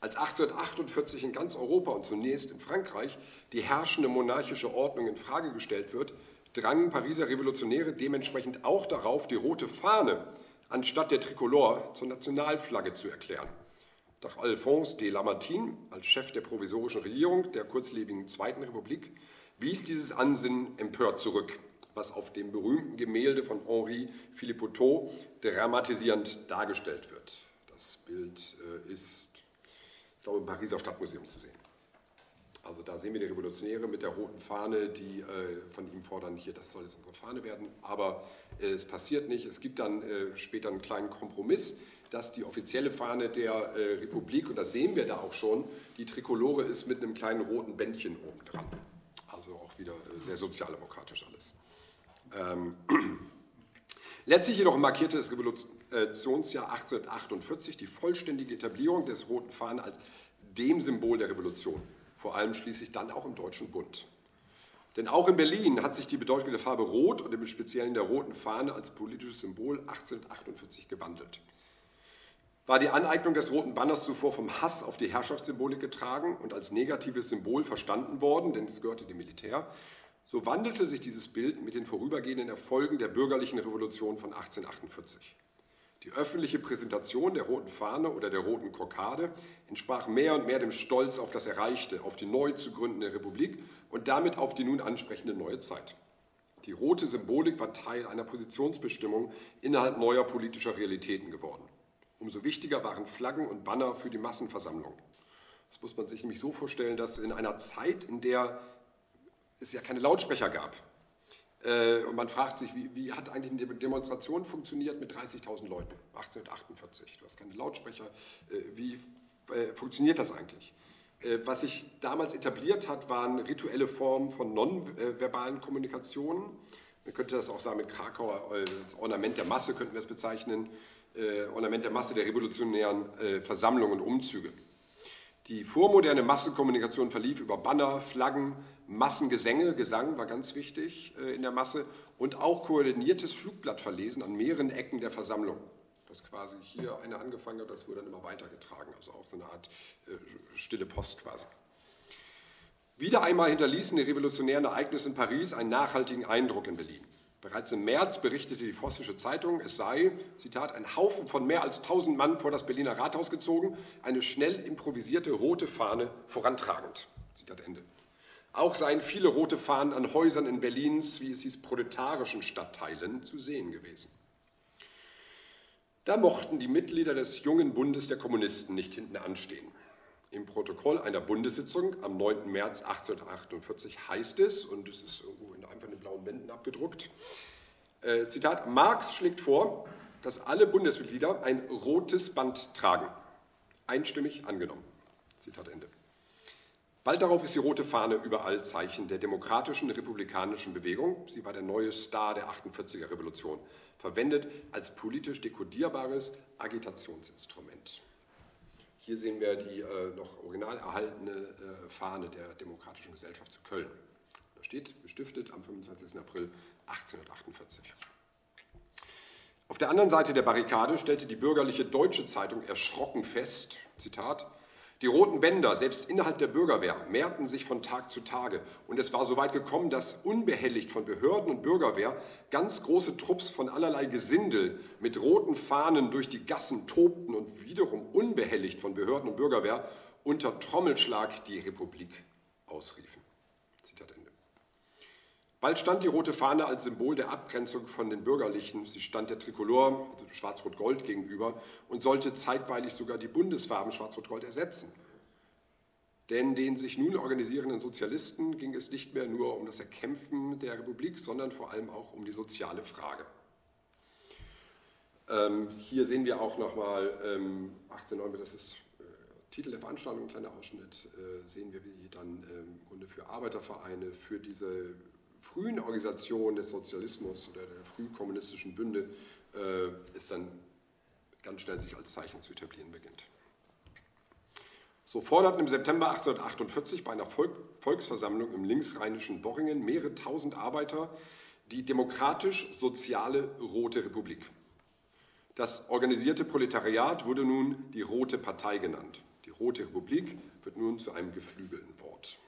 Als 1848 in ganz Europa und zunächst in Frankreich die herrschende monarchische Ordnung in Frage gestellt wird, drangen Pariser Revolutionäre dementsprechend auch darauf, die rote Fahne anstatt der Tricolore zur Nationalflagge zu erklären. Doch Alphonse de Lamartine als Chef der provisorischen Regierung der kurzlebigen Zweiten Republik wies dieses Ansinnen empört zurück, was auf dem berühmten Gemälde von Henri Philippotto dramatisierend dargestellt wird. Das Bild äh, ist, ich glaube, im Pariser Stadtmuseum zu sehen. Also da sehen wir die Revolutionäre mit der roten Fahne, die äh, von ihm fordern, hier, das soll jetzt unsere Fahne werden. Aber äh, es passiert nicht. Es gibt dann später einen kleinen Kompromiss, dass die offizielle Fahne der äh, Republik, und das sehen wir da auch schon, die Trikolore ist mit einem kleinen roten Bändchen oben dran. Also auch wieder äh, sehr sozialdemokratisch alles. Ähm, Letztlich jedoch markierte das Revolutionsjahr 1848 die vollständige Etablierung des Roten Fahnen als dem Symbol der Revolution, vor allem schließlich dann auch im Deutschen Bund. Denn auch in Berlin hat sich die Bedeutung der Farbe Rot und im Speziellen der roten Fahne als politisches Symbol 1848 gewandelt. War die Aneignung des roten Banners zuvor vom Hass auf die Herrschaftssymbolik getragen und als negatives Symbol verstanden worden, denn es gehörte dem Militär, so wandelte sich dieses Bild mit den vorübergehenden Erfolgen der bürgerlichen Revolution von 1848. Die öffentliche Präsentation der roten Fahne oder der roten Kokade entsprach mehr und mehr dem Stolz auf das Erreichte, auf die neu zu gründende Republik und damit auf die nun ansprechende neue Zeit. Die rote Symbolik war Teil einer Positionsbestimmung innerhalb neuer politischer Realitäten geworden. Umso wichtiger waren Flaggen und Banner für die Massenversammlung. Das muss man sich nämlich so vorstellen, dass in einer Zeit, in der es ja keine Lautsprecher gab, äh, und man fragt sich, wie, wie, hat eigentlich eine Demonstration funktioniert mit 30.000 Leuten 1848? Du hast keine Lautsprecher. Äh, wie äh, funktioniert das eigentlich? Äh, was sich damals etabliert hat, waren rituelle Formen von nonverbalen Kommunikationen. Man könnte das auch sagen mit Krakauer als Ornament der Masse, könnten wir es bezeichnen äh, Ornament der Masse der revolutionären äh, Versammlungen und Umzüge. Die vormoderne Massenkommunikation verlief über Banner, Flaggen, Massengesänge, Gesang war ganz wichtig äh, in der Masse und auch koordiniertes Flugblattverlesen an mehreren Ecken der Versammlung. Das quasi hier eine angefangen hat, das wurde dann immer weitergetragen, also auch so eine Art äh, stille Post quasi. Wieder einmal hinterließen die revolutionären Ereignisse in Paris einen nachhaltigen Eindruck in Berlin. Bereits im März berichtete die Vossische Zeitung, es sei, Zitat, ein Haufen von mehr als 1000 Mann vor das Berliner Rathaus gezogen, eine schnell improvisierte rote Fahne vorantragend. Zitat Ende. Auch seien viele rote Fahnen an Häusern in Berlins, wie es hieß, proletarischen Stadtteilen zu sehen gewesen. Da mochten die Mitglieder des jungen Bundes der Kommunisten nicht hinten anstehen. Im Protokoll einer Bundessitzung am 9. März 1848 heißt es, und es ist irgendwo in einfach in den blauen Wänden abgedruckt, äh, Zitat, Marx schlägt vor, dass alle Bundesmitglieder ein rotes Band tragen. Einstimmig angenommen. Zitat Ende. Bald darauf ist die rote Fahne überall Zeichen der demokratischen republikanischen Bewegung. Sie war der neue Star der 48er Revolution, verwendet als politisch dekodierbares Agitationsinstrument. Hier sehen wir die äh, noch original erhaltene äh, Fahne der Demokratischen Gesellschaft zu Köln. Da steht, gestiftet am 25. April 1848. Auf der anderen Seite der Barrikade stellte die bürgerliche Deutsche Zeitung erschrocken fest, Zitat, die roten Bänder, selbst innerhalb der Bürgerwehr, mehrten sich von Tag zu Tage. Und es war so weit gekommen, dass unbehelligt von Behörden und Bürgerwehr ganz große Trupps von allerlei Gesindel mit roten Fahnen durch die Gassen tobten und wiederum unbehelligt von Behörden und Bürgerwehr unter Trommelschlag die Republik ausriefen. Bald stand die rote Fahne als Symbol der Abgrenzung von den Bürgerlichen. Sie stand der Trikolor, also Schwarz-Rot-Gold, gegenüber und sollte zeitweilig sogar die Bundesfarben Schwarz-Rot-Gold ersetzen. Denn den sich nun organisierenden Sozialisten ging es nicht mehr nur um das Erkämpfen der Republik, sondern vor allem auch um die soziale Frage. Ähm, hier sehen wir auch nochmal ähm, 1809, das ist äh, Titel der Veranstaltung, ein kleiner Ausschnitt, äh, sehen wir, wie dann ähm, im Grunde für Arbeitervereine, für diese frühen Organisation des Sozialismus oder der frühkommunistischen Bünde äh, es dann ganz schnell sich als Zeichen zu etablieren beginnt. So forderten im September 1848 bei einer Volk Volksversammlung im linksrheinischen Worringen mehrere tausend Arbeiter die demokratisch-soziale Rote Republik. Das organisierte Proletariat wurde nun die Rote Partei genannt. Die Rote Republik wird nun zu einem geflügelten Wort.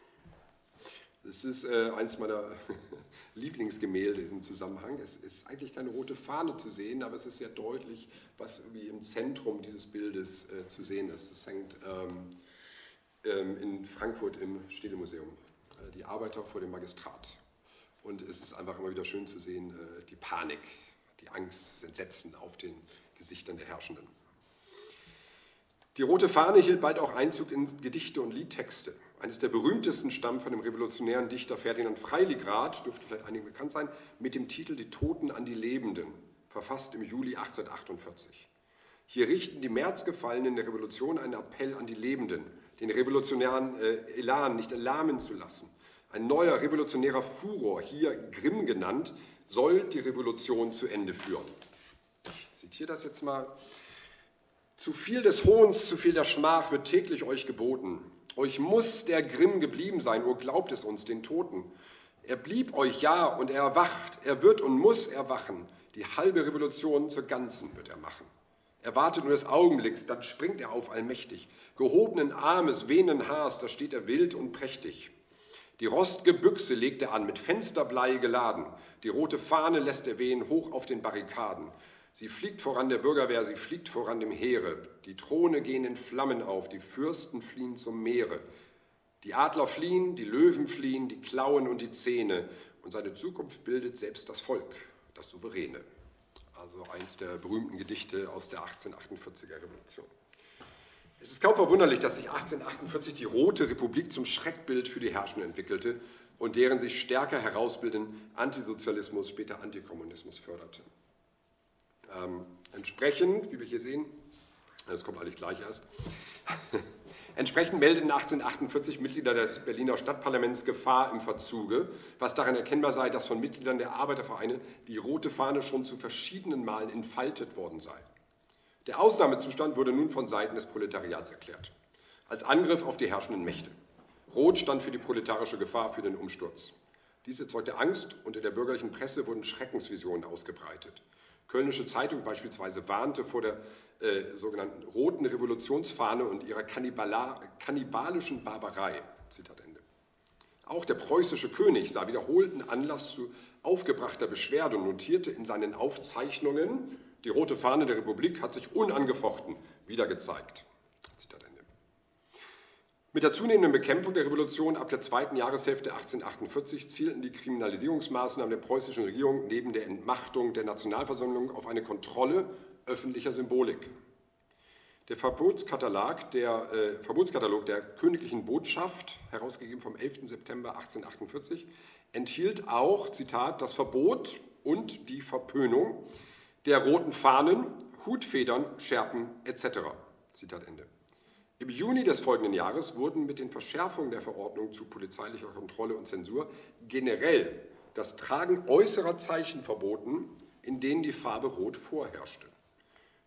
Das ist äh, eins meiner Lieblingsgemälde in diesem Zusammenhang. Es ist eigentlich keine rote Fahne zu sehen, aber es ist sehr deutlich, was irgendwie im Zentrum dieses Bildes äh, zu sehen ist. Es hängt ähm, ähm, in Frankfurt im Städtemuseum. Äh, die Arbeiter vor dem Magistrat. Und es ist einfach immer wieder schön zu sehen, äh, die Panik, die Angst, das Entsetzen auf den Gesichtern der Herrschenden. Die rote Fahne hielt bald auch Einzug in Gedichte und Liedtexte. Eines der berühmtesten stammt von dem revolutionären Dichter Ferdinand Freiligrath, dürfte vielleicht einigen bekannt sein, mit dem Titel Die Toten an die Lebenden, verfasst im Juli 1848. Hier richten die Märzgefallenen der Revolution einen Appell an die Lebenden, den revolutionären äh, Elan nicht erlahmen zu lassen. Ein neuer revolutionärer Furor, hier Grimm genannt, soll die Revolution zu Ende führen. Ich zitiere das jetzt mal. Zu viel des Hohns, zu viel der Schmach wird täglich euch geboten. Euch muss der Grimm geblieben sein, o glaubt es uns, den Toten. Er blieb euch ja und er erwacht, er wird und muss erwachen. Die halbe Revolution zur ganzen wird er machen. Er wartet nur des Augenblicks, dann springt er auf allmächtig. Gehobenen Armes, wehenden Haars, da steht er wild und prächtig. Die rostge Büchse legt er an, mit Fensterblei geladen. Die rote Fahne lässt er wehen, hoch auf den Barrikaden. Sie fliegt voran der Bürgerwehr, sie fliegt voran dem Heere. Die Throne gehen in Flammen auf, die Fürsten fliehen zum Meere. Die Adler fliehen, die Löwen fliehen, die Klauen und die Zähne. Und seine Zukunft bildet selbst das Volk, das Souveräne. Also eins der berühmten Gedichte aus der 1848er Revolution. Es ist kaum verwunderlich, dass sich 1848 die Rote Republik zum Schreckbild für die Herrschenden entwickelte und deren sich stärker herausbildenden Antisozialismus, später Antikommunismus förderte. Ähm, entsprechend, wie wir hier sehen, das kommt eigentlich gleich erst, entsprechend meldeten 1848 Mitglieder des Berliner Stadtparlaments Gefahr im Verzuge, was daran erkennbar sei, dass von Mitgliedern der Arbeitervereine die rote Fahne schon zu verschiedenen Malen entfaltet worden sei. Der Ausnahmezustand wurde nun von Seiten des Proletariats erklärt, als Angriff auf die herrschenden Mächte. Rot stand für die proletarische Gefahr für den Umsturz. Dies erzeugte Angst und in der bürgerlichen Presse wurden Schreckensvisionen ausgebreitet. Kölnische Zeitung beispielsweise warnte vor der äh, sogenannten Roten Revolutionsfahne und ihrer kannibalischen Barbarei. Zitat Ende. Auch der preußische König sah wiederholten Anlass zu aufgebrachter Beschwerde und notierte in seinen Aufzeichnungen, die rote Fahne der Republik hat sich unangefochten wieder gezeigt. Mit der zunehmenden Bekämpfung der Revolution ab der zweiten Jahreshälfte 1848 zielten die Kriminalisierungsmaßnahmen der preußischen Regierung neben der Entmachtung der Nationalversammlung auf eine Kontrolle öffentlicher Symbolik. Der Verbotskatalog der, äh, Verbotskatalog der Königlichen Botschaft, herausgegeben vom 11. September 1848, enthielt auch, Zitat, das Verbot und die Verpönung der roten Fahnen, Hutfedern, Schärpen etc. Zitat Ende. Im Juni des folgenden Jahres wurden mit den Verschärfungen der Verordnung zu polizeilicher Kontrolle und Zensur generell das Tragen äußerer Zeichen verboten, in denen die Farbe Rot vorherrschte.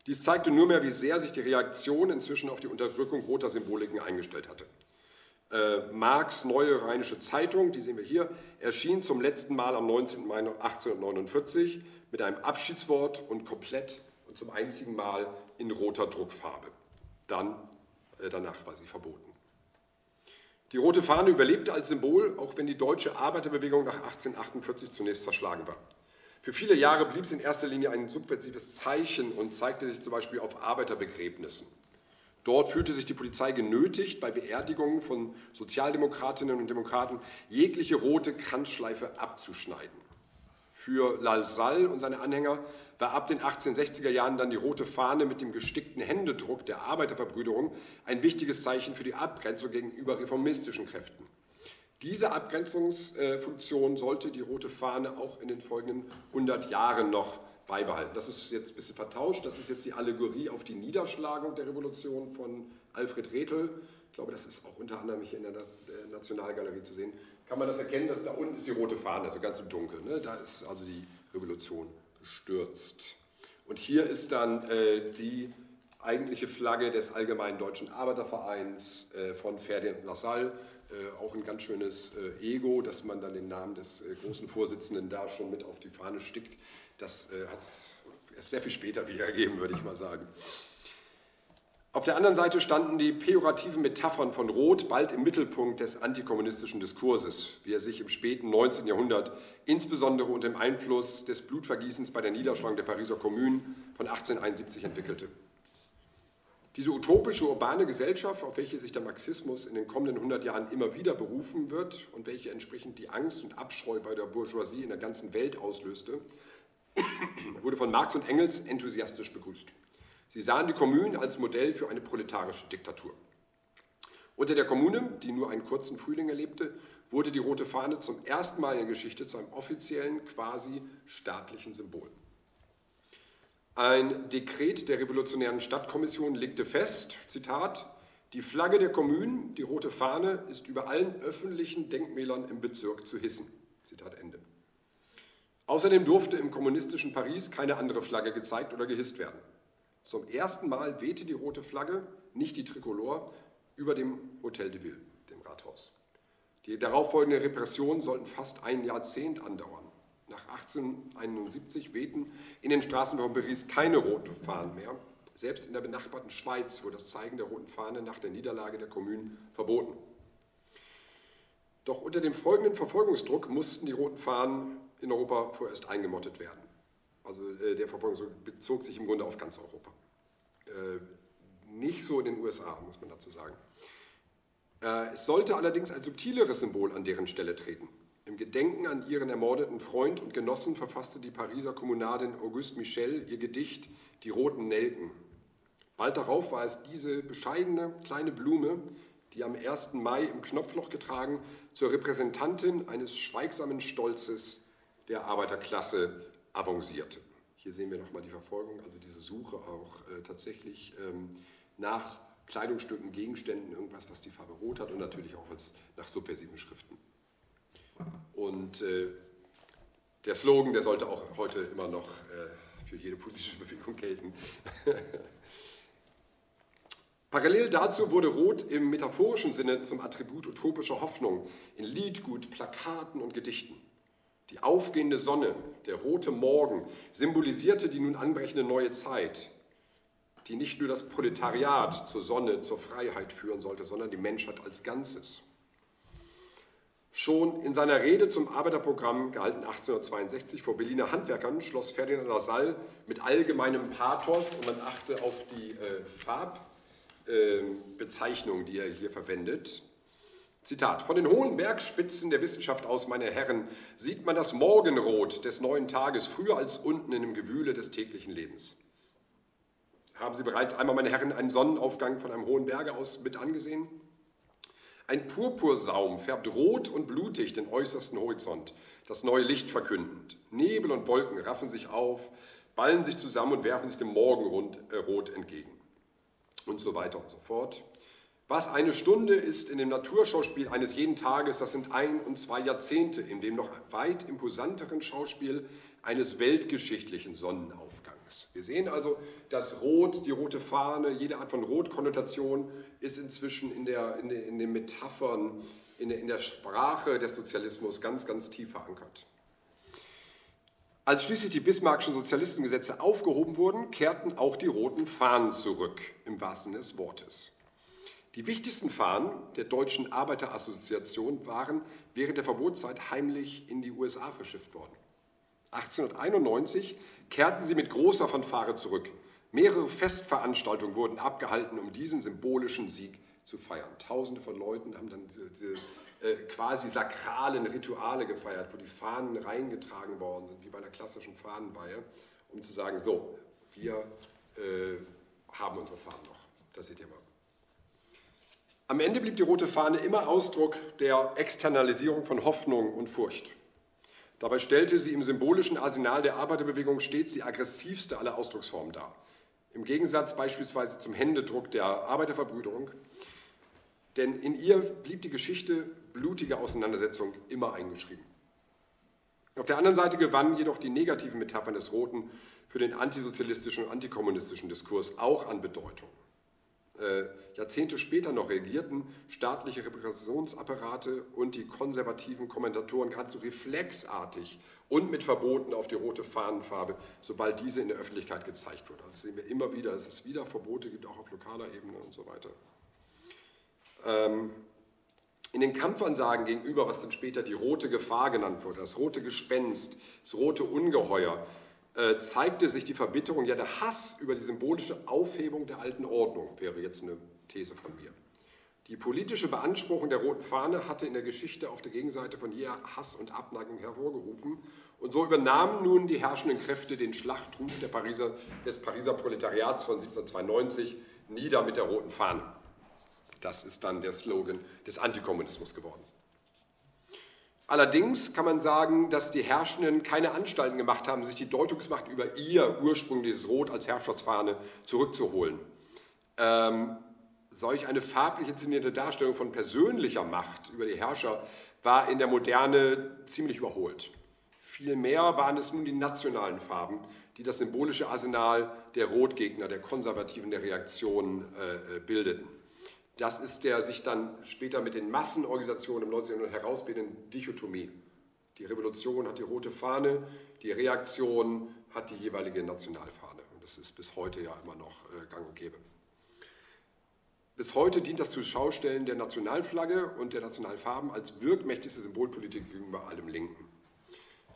Dies zeigte nur mehr, wie sehr sich die Reaktion inzwischen auf die Unterdrückung roter Symboliken eingestellt hatte. Äh, Marx Neue Rheinische Zeitung, die sehen wir hier, erschien zum letzten Mal am 19. Mai 1849 mit einem Abschiedswort und komplett und zum einzigen Mal in roter Druckfarbe. Dann, danach war sie verboten. Die rote Fahne überlebte als Symbol, auch wenn die deutsche Arbeiterbewegung nach 1848 zunächst zerschlagen war. Für viele Jahre blieb es in erster Linie ein subversives Zeichen und zeigte sich zum Beispiel auf Arbeiterbegräbnissen. Dort fühlte sich die Polizei genötigt, bei Beerdigungen von Sozialdemokratinnen und Demokraten jegliche rote Kranzschleife abzuschneiden. Für Lalsalle und seine Anhänger war ab den 1860er Jahren dann die rote Fahne mit dem gestickten Händedruck der Arbeiterverbrüderung ein wichtiges Zeichen für die Abgrenzung gegenüber reformistischen Kräften. Diese Abgrenzungsfunktion sollte die rote Fahne auch in den folgenden 100 Jahren noch beibehalten. Das ist jetzt ein bisschen vertauscht. Das ist jetzt die Allegorie auf die Niederschlagung der Revolution von Alfred Rethel. Ich glaube, das ist auch unter anderem hier in der Nationalgalerie zu sehen. Kann man das erkennen, dass da unten ist die rote Fahne, also ganz im Dunkeln. Ne? Da ist also die Revolution gestürzt. Und hier ist dann äh, die eigentliche Flagge des Allgemeinen Deutschen Arbeitervereins äh, von Ferdinand Lassalle. Äh, auch ein ganz schönes äh, Ego, dass man dann den Namen des äh, großen Vorsitzenden da schon mit auf die Fahne stickt. Das hat es erst sehr viel später wieder ergeben, würde ich mal sagen. Auf der anderen Seite standen die pejorativen Metaphern von Rot bald im Mittelpunkt des antikommunistischen Diskurses, wie er sich im späten 19. Jahrhundert insbesondere unter dem Einfluss des Blutvergießens bei der Niederschlagung der Pariser Kommune von 1871 entwickelte. Diese utopische urbane Gesellschaft, auf welche sich der Marxismus in den kommenden 100 Jahren immer wieder berufen wird und welche entsprechend die Angst und Abscheu bei der Bourgeoisie in der ganzen Welt auslöste, wurde von Marx und Engels enthusiastisch begrüßt. Sie sahen die Kommune als Modell für eine proletarische Diktatur. Unter der Kommune, die nur einen kurzen Frühling erlebte, wurde die rote Fahne zum ersten Mal in der Geschichte zu einem offiziellen, quasi staatlichen Symbol. Ein Dekret der Revolutionären Stadtkommission legte fest, Zitat, die Flagge der Kommune, die rote Fahne, ist über allen öffentlichen Denkmälern im Bezirk zu hissen. Zitat Ende. Außerdem durfte im kommunistischen Paris keine andere Flagge gezeigt oder gehisst werden. Zum ersten Mal wehte die rote Flagge, nicht die Tricolore, über dem Hotel de Ville, dem Rathaus. Die darauffolgende Repression sollten fast ein Jahrzehnt andauern. Nach 1871 wehten in den Straßen von Paris keine roten Fahnen mehr. Selbst in der benachbarten Schweiz wurde das Zeigen der roten Fahne nach der Niederlage der Kommunen verboten. Doch unter dem folgenden Verfolgungsdruck mussten die roten Fahnen in Europa vorerst eingemottet werden. Also äh, der Verfolgungsdruck bezog sich im Grunde auf ganz Europa. Äh, nicht so in den USA, muss man dazu sagen. Äh, es sollte allerdings ein subtileres Symbol an deren Stelle treten. Im Gedenken an ihren ermordeten Freund und Genossen verfasste die Pariser Kommunadin Auguste Michel ihr Gedicht Die roten Nelken. Bald darauf war es diese bescheidene kleine Blume, die am 1. Mai im Knopfloch getragen zur Repräsentantin eines schweigsamen Stolzes der Arbeiterklasse avancierte. Hier sehen wir nochmal die Verfolgung, also diese Suche auch äh, tatsächlich ähm, nach Kleidungsstücken, Gegenständen, irgendwas, was die Farbe rot hat und natürlich auch als nach subversiven Schriften. Und äh, der Slogan, der sollte auch heute immer noch äh, für jede politische Bewegung gelten. Parallel dazu wurde Rot im metaphorischen Sinne zum Attribut utopischer Hoffnung in Liedgut, Plakaten und Gedichten. Die aufgehende Sonne, der rote Morgen, symbolisierte die nun anbrechende neue Zeit, die nicht nur das Proletariat zur Sonne, zur Freiheit führen sollte, sondern die Menschheit als Ganzes. Schon in seiner Rede zum Arbeiterprogramm, gehalten 1862 vor Berliner Handwerkern, schloss Ferdinand Lassalle mit allgemeinem Pathos, und man achte auf die äh, Farbbezeichnung, äh, die er hier verwendet. Zitat: Von den hohen Bergspitzen der Wissenschaft aus, meine Herren, sieht man das Morgenrot des neuen Tages früher als unten in dem Gewühle des täglichen Lebens. Haben Sie bereits einmal, meine Herren, einen Sonnenaufgang von einem hohen Berge aus mit angesehen? Ein Purpursaum färbt rot und blutig den äußersten Horizont, das neue Licht verkündend. Nebel und Wolken raffen sich auf, ballen sich zusammen und werfen sich dem Morgenrot äh, entgegen. Und so weiter und so fort. Was eine Stunde ist in dem Naturschauspiel eines jeden Tages, das sind ein und zwei Jahrzehnte in dem noch weit imposanteren Schauspiel eines weltgeschichtlichen Sonnenaufgangs. Wir sehen also, dass Rot, die rote Fahne, jede Art von Rotkonnotation ist inzwischen in, der, in, den, in den Metaphern, in der, in der Sprache des Sozialismus ganz, ganz tief verankert. Als schließlich die Bismarckschen Sozialistengesetze aufgehoben wurden, kehrten auch die roten Fahnen zurück, im wahrsten Sinne des Wortes. Die wichtigsten Fahnen der Deutschen Arbeiterassoziation waren während der Verbotszeit heimlich in die USA verschifft worden. 1891 kehrten sie mit großer Fanfare zurück. Mehrere Festveranstaltungen wurden abgehalten, um diesen symbolischen Sieg zu feiern. Tausende von Leuten haben dann diese, diese äh, quasi sakralen Rituale gefeiert, wo die Fahnen reingetragen worden sind, wie bei einer klassischen Fahnenweihe, um zu sagen, so, wir äh, haben unsere Fahnen noch. Das seht ihr mal. Am Ende blieb die rote Fahne immer Ausdruck der Externalisierung von Hoffnung und Furcht. Dabei stellte sie im symbolischen Arsenal der Arbeiterbewegung stets die aggressivste aller Ausdrucksformen dar. Im Gegensatz beispielsweise zum Händedruck der Arbeiterverbrüderung, denn in ihr blieb die Geschichte blutiger Auseinandersetzung immer eingeschrieben. Auf der anderen Seite gewannen jedoch die negativen Metaphern des Roten für den antisozialistischen und antikommunistischen Diskurs auch an Bedeutung. Äh, Jahrzehnte später noch reagierten staatliche Repressionsapparate und die konservativen Kommentatoren geradezu reflexartig und mit Verboten auf die rote Fahnenfarbe, sobald diese in der Öffentlichkeit gezeigt wurde. Das sehen wir immer wieder, dass es wieder Verbote gibt, auch auf lokaler Ebene und so weiter. Ähm, in den Kampfansagen gegenüber, was dann später die rote Gefahr genannt wurde, das rote Gespenst, das rote Ungeheuer, äh, zeigte sich die Verbitterung, ja der Hass über die symbolische Aufhebung der alten Ordnung, wäre jetzt eine These von mir. Die politische Beanspruchung der roten Fahne hatte in der Geschichte auf der Gegenseite von jeher Hass und Abneigung hervorgerufen. Und so übernahmen nun die herrschenden Kräfte den Schlachtruf Pariser, des Pariser Proletariats von 1792 nieder mit der roten Fahne. Das ist dann der Slogan des Antikommunismus geworden. Allerdings kann man sagen, dass die Herrschenden keine Anstalten gemacht haben, sich die Deutungsmacht über ihr Ursprung, dieses Rot als Herrschaftsfahne, zurückzuholen. Ähm, solch eine farblich inszenierte Darstellung von persönlicher Macht über die Herrscher war in der Moderne ziemlich überholt. Vielmehr waren es nun die nationalen Farben, die das symbolische Arsenal der Rotgegner, der Konservativen der Reaktion äh, äh bildeten. Das ist der sich dann später mit den Massenorganisationen im 19. Jahrhundert herausbildenden Dichotomie. Die Revolution hat die rote Fahne, die Reaktion hat die jeweilige Nationalfahne. Und das ist bis heute ja immer noch äh, gang und gäbe. Bis heute dient das Zuschaustellen der Nationalflagge und der Nationalfarben als wirkmächtigste Symbolpolitik gegenüber allem Linken.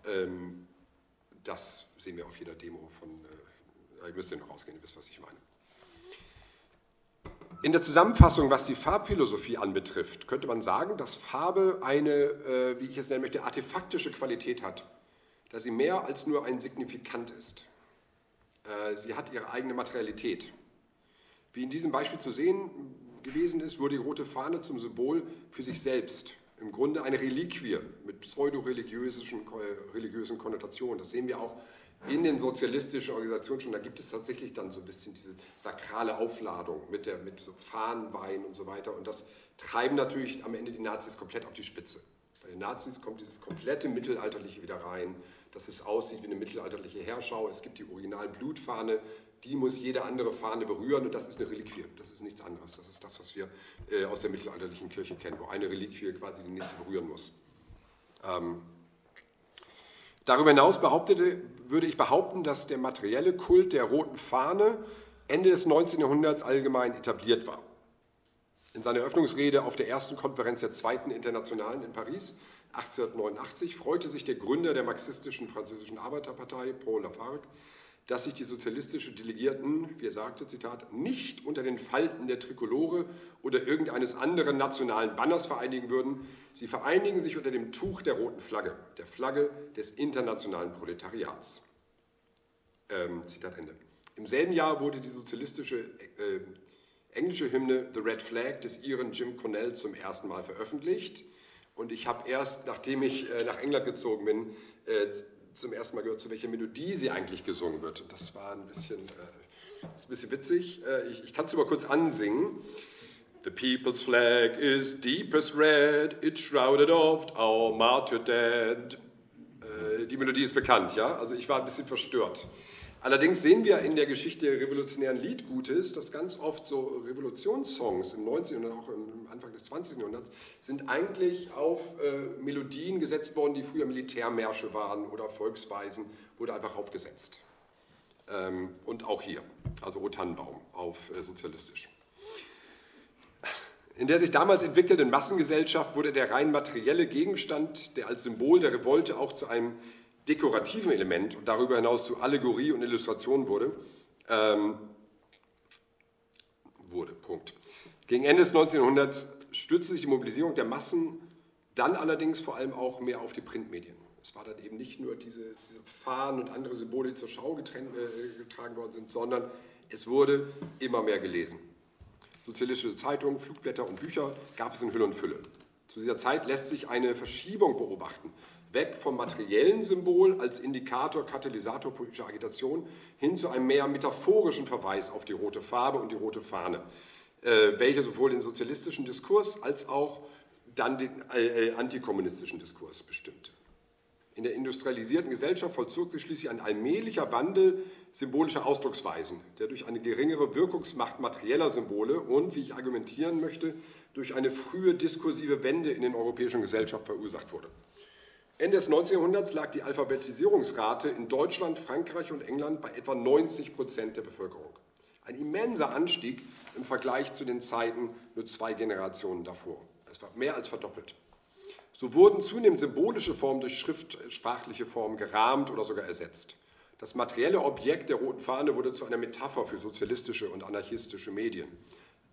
Ähm, das sehen wir auf jeder Demo von, äh, ihr müsst ja noch rausgehen, ihr wisst, was ich meine. In der Zusammenfassung, was die Farbphilosophie anbetrifft, könnte man sagen, dass Farbe eine, äh, wie ich es nennen möchte, artefaktische Qualität hat, dass sie mehr als nur ein Signifikant ist. Äh, sie hat ihre eigene Materialität. Wie in diesem Beispiel zu sehen gewesen ist, wurde die rote Fahne zum Symbol für sich selbst. Im Grunde eine Reliquie mit pseudo-religiösen religiösen Konnotationen. Das sehen wir auch in den sozialistischen Organisationen schon, da gibt es tatsächlich dann so ein bisschen diese sakrale Aufladung mit, der, mit so Fahnenwein und so weiter. Und das treiben natürlich am Ende die Nazis komplett auf die Spitze. Bei den Nazis kommt dieses komplette Mittelalterliche wieder rein, dass es aussieht wie eine mittelalterliche Herrschau. Es gibt die Original-Blutfahne, die muss jede andere Fahne berühren und das ist eine Reliquie. Das ist nichts anderes. Das ist das, was wir äh, aus der mittelalterlichen Kirche kennen, wo eine Reliquie quasi die nächste berühren muss. Ähm, Darüber hinaus behauptete, würde ich behaupten, dass der materielle Kult der roten Fahne Ende des 19. Jahrhunderts allgemein etabliert war. In seiner Eröffnungsrede auf der ersten Konferenz der Zweiten Internationalen in Paris 1889 freute sich der Gründer der marxistischen französischen Arbeiterpartei, Paul Lafargue, dass sich die sozialistischen Delegierten, wie er sagte, Zitat, nicht unter den Falten der Trikolore oder irgendeines anderen nationalen Banners vereinigen würden. Sie vereinigen sich unter dem Tuch der roten Flagge, der Flagge des internationalen Proletariats. Ähm, Zitat Ende. Im selben Jahr wurde die sozialistische äh, englische Hymne The Red Flag des Iren Jim Cornell zum ersten Mal veröffentlicht. Und ich habe erst, nachdem ich äh, nach England gezogen bin, äh, zum ersten Mal gehört, zu welcher Melodie sie eigentlich gesungen wird. Und das war ein bisschen, äh, ist ein bisschen witzig. Äh, ich ich kann es mal kurz ansingen. The people's flag is deepest red, it shrouded oft our martyr dead. Äh, die Melodie ist bekannt, ja? Also ich war ein bisschen verstört. Allerdings sehen wir in der Geschichte revolutionären Liedgutes, dass ganz oft so Revolutionssongs im 19. und auch im Anfang des 20. Jahrhunderts sind eigentlich auf äh, Melodien gesetzt worden, die früher Militärmärsche waren oder Volksweisen, wurde einfach aufgesetzt. Ähm, und auch hier, also O Tannenbaum auf äh, sozialistisch. In der sich damals entwickelnden Massengesellschaft wurde der rein materielle Gegenstand, der als Symbol der Revolte auch zu einem dekorativen Element und darüber hinaus zu Allegorie und Illustration wurde. Ähm, wurde, Punkt. Gegen Ende des 19. Jahrhunderts stützte sich die Mobilisierung der Massen dann allerdings vor allem auch mehr auf die Printmedien. Es war dann eben nicht nur diese, diese Fahnen und andere Symbole, die zur Schau getrennt, äh, getragen worden sind, sondern es wurde immer mehr gelesen. Sozialistische Zeitungen, Flugblätter und Bücher gab es in Hülle und Fülle. Zu dieser Zeit lässt sich eine Verschiebung beobachten weg vom materiellen Symbol als Indikator, Katalysator politischer Agitation hin zu einem mehr metaphorischen Verweis auf die rote Farbe und die rote Fahne, äh, welche sowohl den sozialistischen Diskurs als auch dann den äh, äh, antikommunistischen Diskurs bestimmte. In der industrialisierten Gesellschaft vollzog sich schließlich ein allmählicher Wandel symbolischer Ausdrucksweisen, der durch eine geringere Wirkungsmacht materieller Symbole und, wie ich argumentieren möchte, durch eine frühe diskursive Wende in den europäischen Gesellschaften verursacht wurde. Ende des 19. Jahrhunderts lag die Alphabetisierungsrate in Deutschland, Frankreich und England bei etwa 90 Prozent der Bevölkerung. Ein immenser Anstieg im Vergleich zu den Zeiten nur zwei Generationen davor. Es war mehr als verdoppelt. So wurden zunehmend symbolische Formen durch schriftsprachliche Formen gerahmt oder sogar ersetzt. Das materielle Objekt der roten Fahne wurde zu einer Metapher für sozialistische und anarchistische Medien.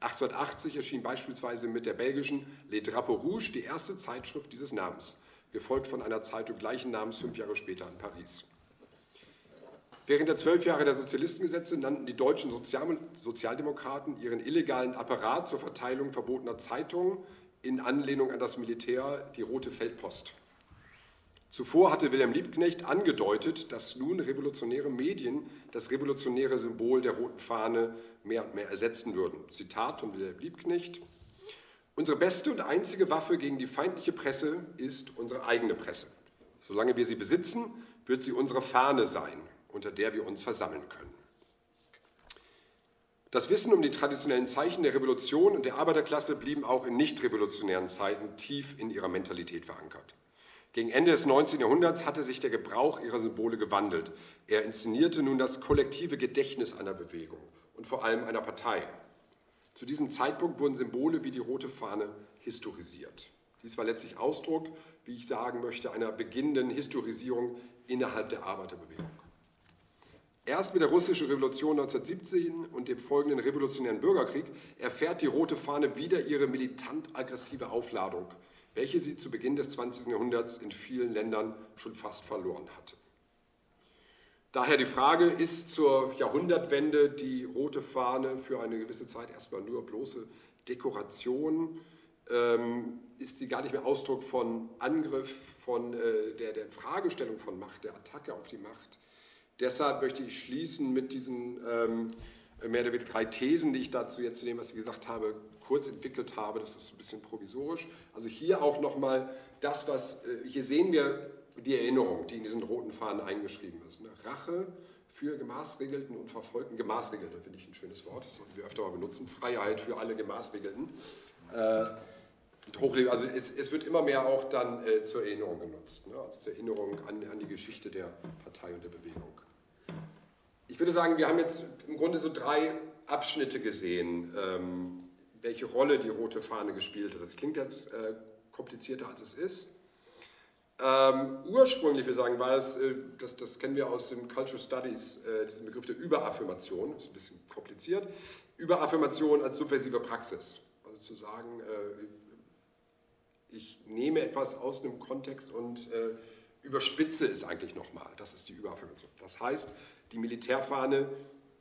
1880 erschien beispielsweise mit der belgischen Les Drapeaux Rouges die erste Zeitschrift dieses Namens gefolgt von einer Zeitung gleichen Namens fünf Jahre später in Paris. Während der zwölf Jahre der Sozialistengesetze nannten die deutschen Sozial Sozialdemokraten ihren illegalen Apparat zur Verteilung verbotener Zeitungen in Anlehnung an das Militär die Rote Feldpost. Zuvor hatte Wilhelm Liebknecht angedeutet, dass nun revolutionäre Medien das revolutionäre Symbol der roten Fahne mehr und mehr ersetzen würden. Zitat von Wilhelm Liebknecht. Unsere beste und einzige Waffe gegen die feindliche Presse ist unsere eigene Presse. Solange wir sie besitzen, wird sie unsere Fahne sein, unter der wir uns versammeln können. Das Wissen um die traditionellen Zeichen der Revolution und der Arbeiterklasse blieben auch in nicht revolutionären Zeiten tief in ihrer Mentalität verankert. Gegen Ende des 19. Jahrhunderts hatte sich der Gebrauch ihrer Symbole gewandelt. Er inszenierte nun das kollektive Gedächtnis einer Bewegung und vor allem einer Partei. Zu diesem Zeitpunkt wurden Symbole wie die rote Fahne historisiert. Dies war letztlich Ausdruck, wie ich sagen möchte, einer beginnenden Historisierung innerhalb der Arbeiterbewegung. Erst mit der russischen Revolution 1917 und dem folgenden revolutionären Bürgerkrieg erfährt die rote Fahne wieder ihre militant aggressive Aufladung, welche sie zu Beginn des 20. Jahrhunderts in vielen Ländern schon fast verloren hatte. Daher die Frage, ist zur Jahrhundertwende die rote Fahne für eine gewisse Zeit erstmal nur bloße Dekoration? Ähm, ist sie gar nicht mehr Ausdruck von Angriff, von äh, der, der Fragestellung von Macht, der Attacke auf die Macht? Deshalb möchte ich schließen mit diesen ähm, mehr oder weniger drei Thesen, die ich dazu jetzt zu dem, was ich gesagt habe, kurz entwickelt habe. Das ist ein bisschen provisorisch. Also hier auch nochmal das, was, äh, hier sehen wir die Erinnerung, die in diesen roten Fahnen eingeschrieben ist. Ne? Rache für Gemaßregelten und Verfolgten. Gemaßregelte finde ich ein schönes Wort, das sollten wir öfter mal benutzen. Freiheit für alle Gemaßregelten. Äh, also es, es, wird immer mehr auch dann äh, zur Erinnerung genutzt, ne? also zur Erinnerung an, an, die Geschichte der Partei und der Bewegung. Ich würde sagen, wir haben jetzt im Grunde so drei Abschnitte gesehen, ähm, welche Rolle die rote Fahne gespielt hat. Das klingt jetzt äh, komplizierter, als es ist. Ähm, ursprünglich, wir sagen, war es, äh, das, das kennen wir aus den Cultural Studies, äh, diesen Begriff der Überaffirmation, ist ein bisschen kompliziert. Überaffirmation als subversive Praxis. Also zu sagen, äh, ich nehme etwas aus einem Kontext und äh, überspitze es eigentlich nochmal. Das ist die Überaffirmation. Das heißt, die Militärfahne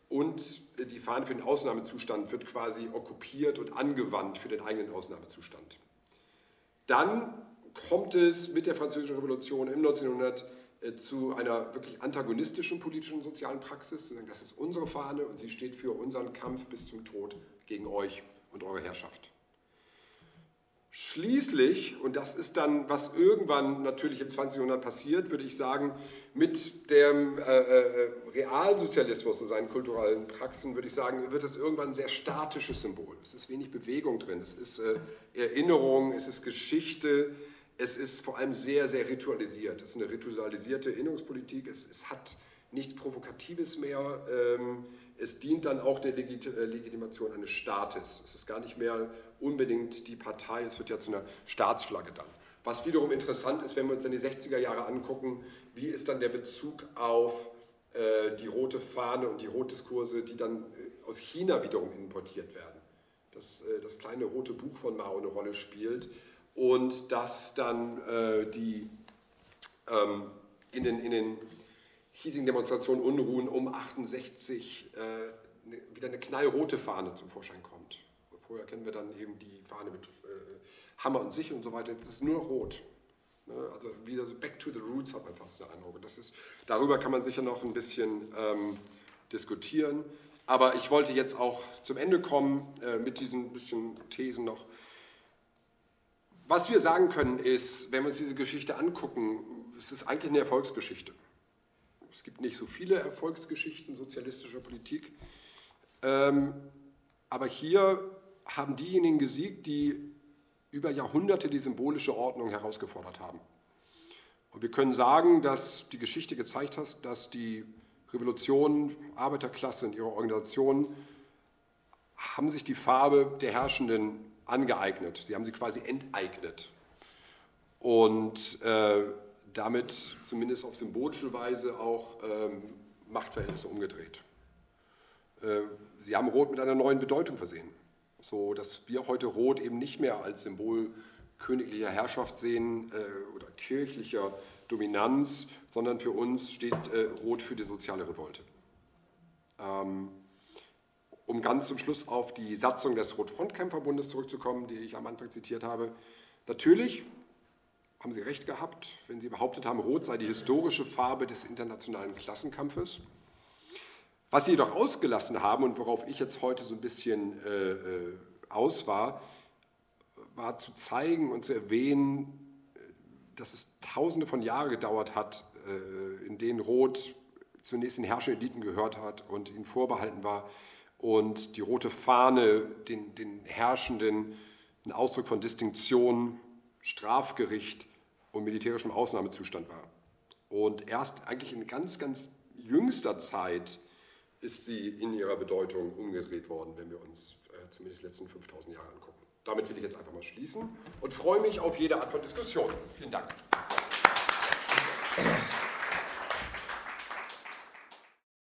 und die Fahne für den Ausnahmezustand wird quasi okkupiert und angewandt für den eigenen Ausnahmezustand. Dann kommt es mit der Französischen Revolution im 1900 äh, zu einer wirklich antagonistischen politischen und sozialen Praxis, zu sagen, das ist unsere Fahne und sie steht für unseren Kampf bis zum Tod gegen euch und eure Herrschaft. Schließlich, und das ist dann, was irgendwann natürlich im 20. Jahrhundert passiert, würde ich sagen, mit dem äh, äh, Realsozialismus und seinen kulturellen Praxen, würde ich sagen, wird es irgendwann ein sehr statisches Symbol. Es ist wenig Bewegung drin, es ist äh, Erinnerung, es ist Geschichte, es ist vor allem sehr, sehr ritualisiert. Es ist eine ritualisierte Erinnerungspolitik, es, es hat nichts Provokatives mehr. Ähm, es dient dann auch der äh, Legitimation eines Staates. Es ist gar nicht mehr unbedingt die Partei, es wird ja zu einer Staatsflagge dann. Was wiederum interessant ist, wenn wir uns dann die 60er Jahre angucken, wie ist dann der Bezug auf äh, die rote Fahne und die Rotdiskurse, die dann äh, aus China wiederum importiert werden. Dass das kleine rote Buch von Mao eine Rolle spielt und dass dann äh, die ähm, in den, in den hiesigen Demonstrationen Unruhen um 68 äh, ne, wieder eine knallrote Fahne zum Vorschein kommt. Vorher kennen wir dann eben die Fahne mit äh, Hammer und Sichel und so weiter. Das ist nur rot. Ne? Also wieder so back to the roots hat man fast den Eindruck. Das ist, darüber kann man sicher noch ein bisschen ähm, diskutieren. Aber ich wollte jetzt auch zum Ende kommen äh, mit diesen bisschen Thesen noch. Was wir sagen können ist, wenn wir uns diese Geschichte angucken, es ist eigentlich eine Erfolgsgeschichte. Es gibt nicht so viele Erfolgsgeschichten sozialistischer Politik. Ähm, aber hier haben diejenigen gesiegt, die über Jahrhunderte die symbolische Ordnung herausgefordert haben. Und wir können sagen, dass die Geschichte gezeigt hat, dass die Revolution, Arbeiterklasse und ihre Organisation haben sich die Farbe der Herrschenden angeeignet. Sie haben sie quasi enteignet. Und äh, damit zumindest auf symbolische Weise auch ähm, Machtverhältnisse umgedreht. Äh, sie haben Rot mit einer neuen Bedeutung versehen, so dass wir heute Rot eben nicht mehr als Symbol königlicher Herrschaft sehen äh, oder kirchlicher Dominanz, sondern für uns steht äh, Rot für die soziale Revolte. Ähm, um ganz zum Schluss auf die Satzung des Rotfrontkämpferbundes zurückzukommen, die ich am Anfang zitiert habe. Natürlich haben Sie recht gehabt, wenn Sie behauptet haben, Rot sei die historische Farbe des internationalen Klassenkampfes. Was Sie jedoch ausgelassen haben und worauf ich jetzt heute so ein bisschen äh, äh aus war, war zu zeigen und zu erwähnen, dass es tausende von Jahren gedauert hat, äh, in denen Rot zunächst den Herrschereliten gehört hat und ihnen vorbehalten war und die rote Fahne den, den Herrschenden ein Ausdruck von Distinktion, Strafgericht und militärischem Ausnahmezustand war. Und erst eigentlich in ganz, ganz jüngster Zeit ist sie in ihrer Bedeutung umgedreht worden, wenn wir uns äh, zumindest die letzten 5000 Jahre angucken. Damit will ich jetzt einfach mal schließen und freue mich auf jede Art von Diskussion. Vielen Dank.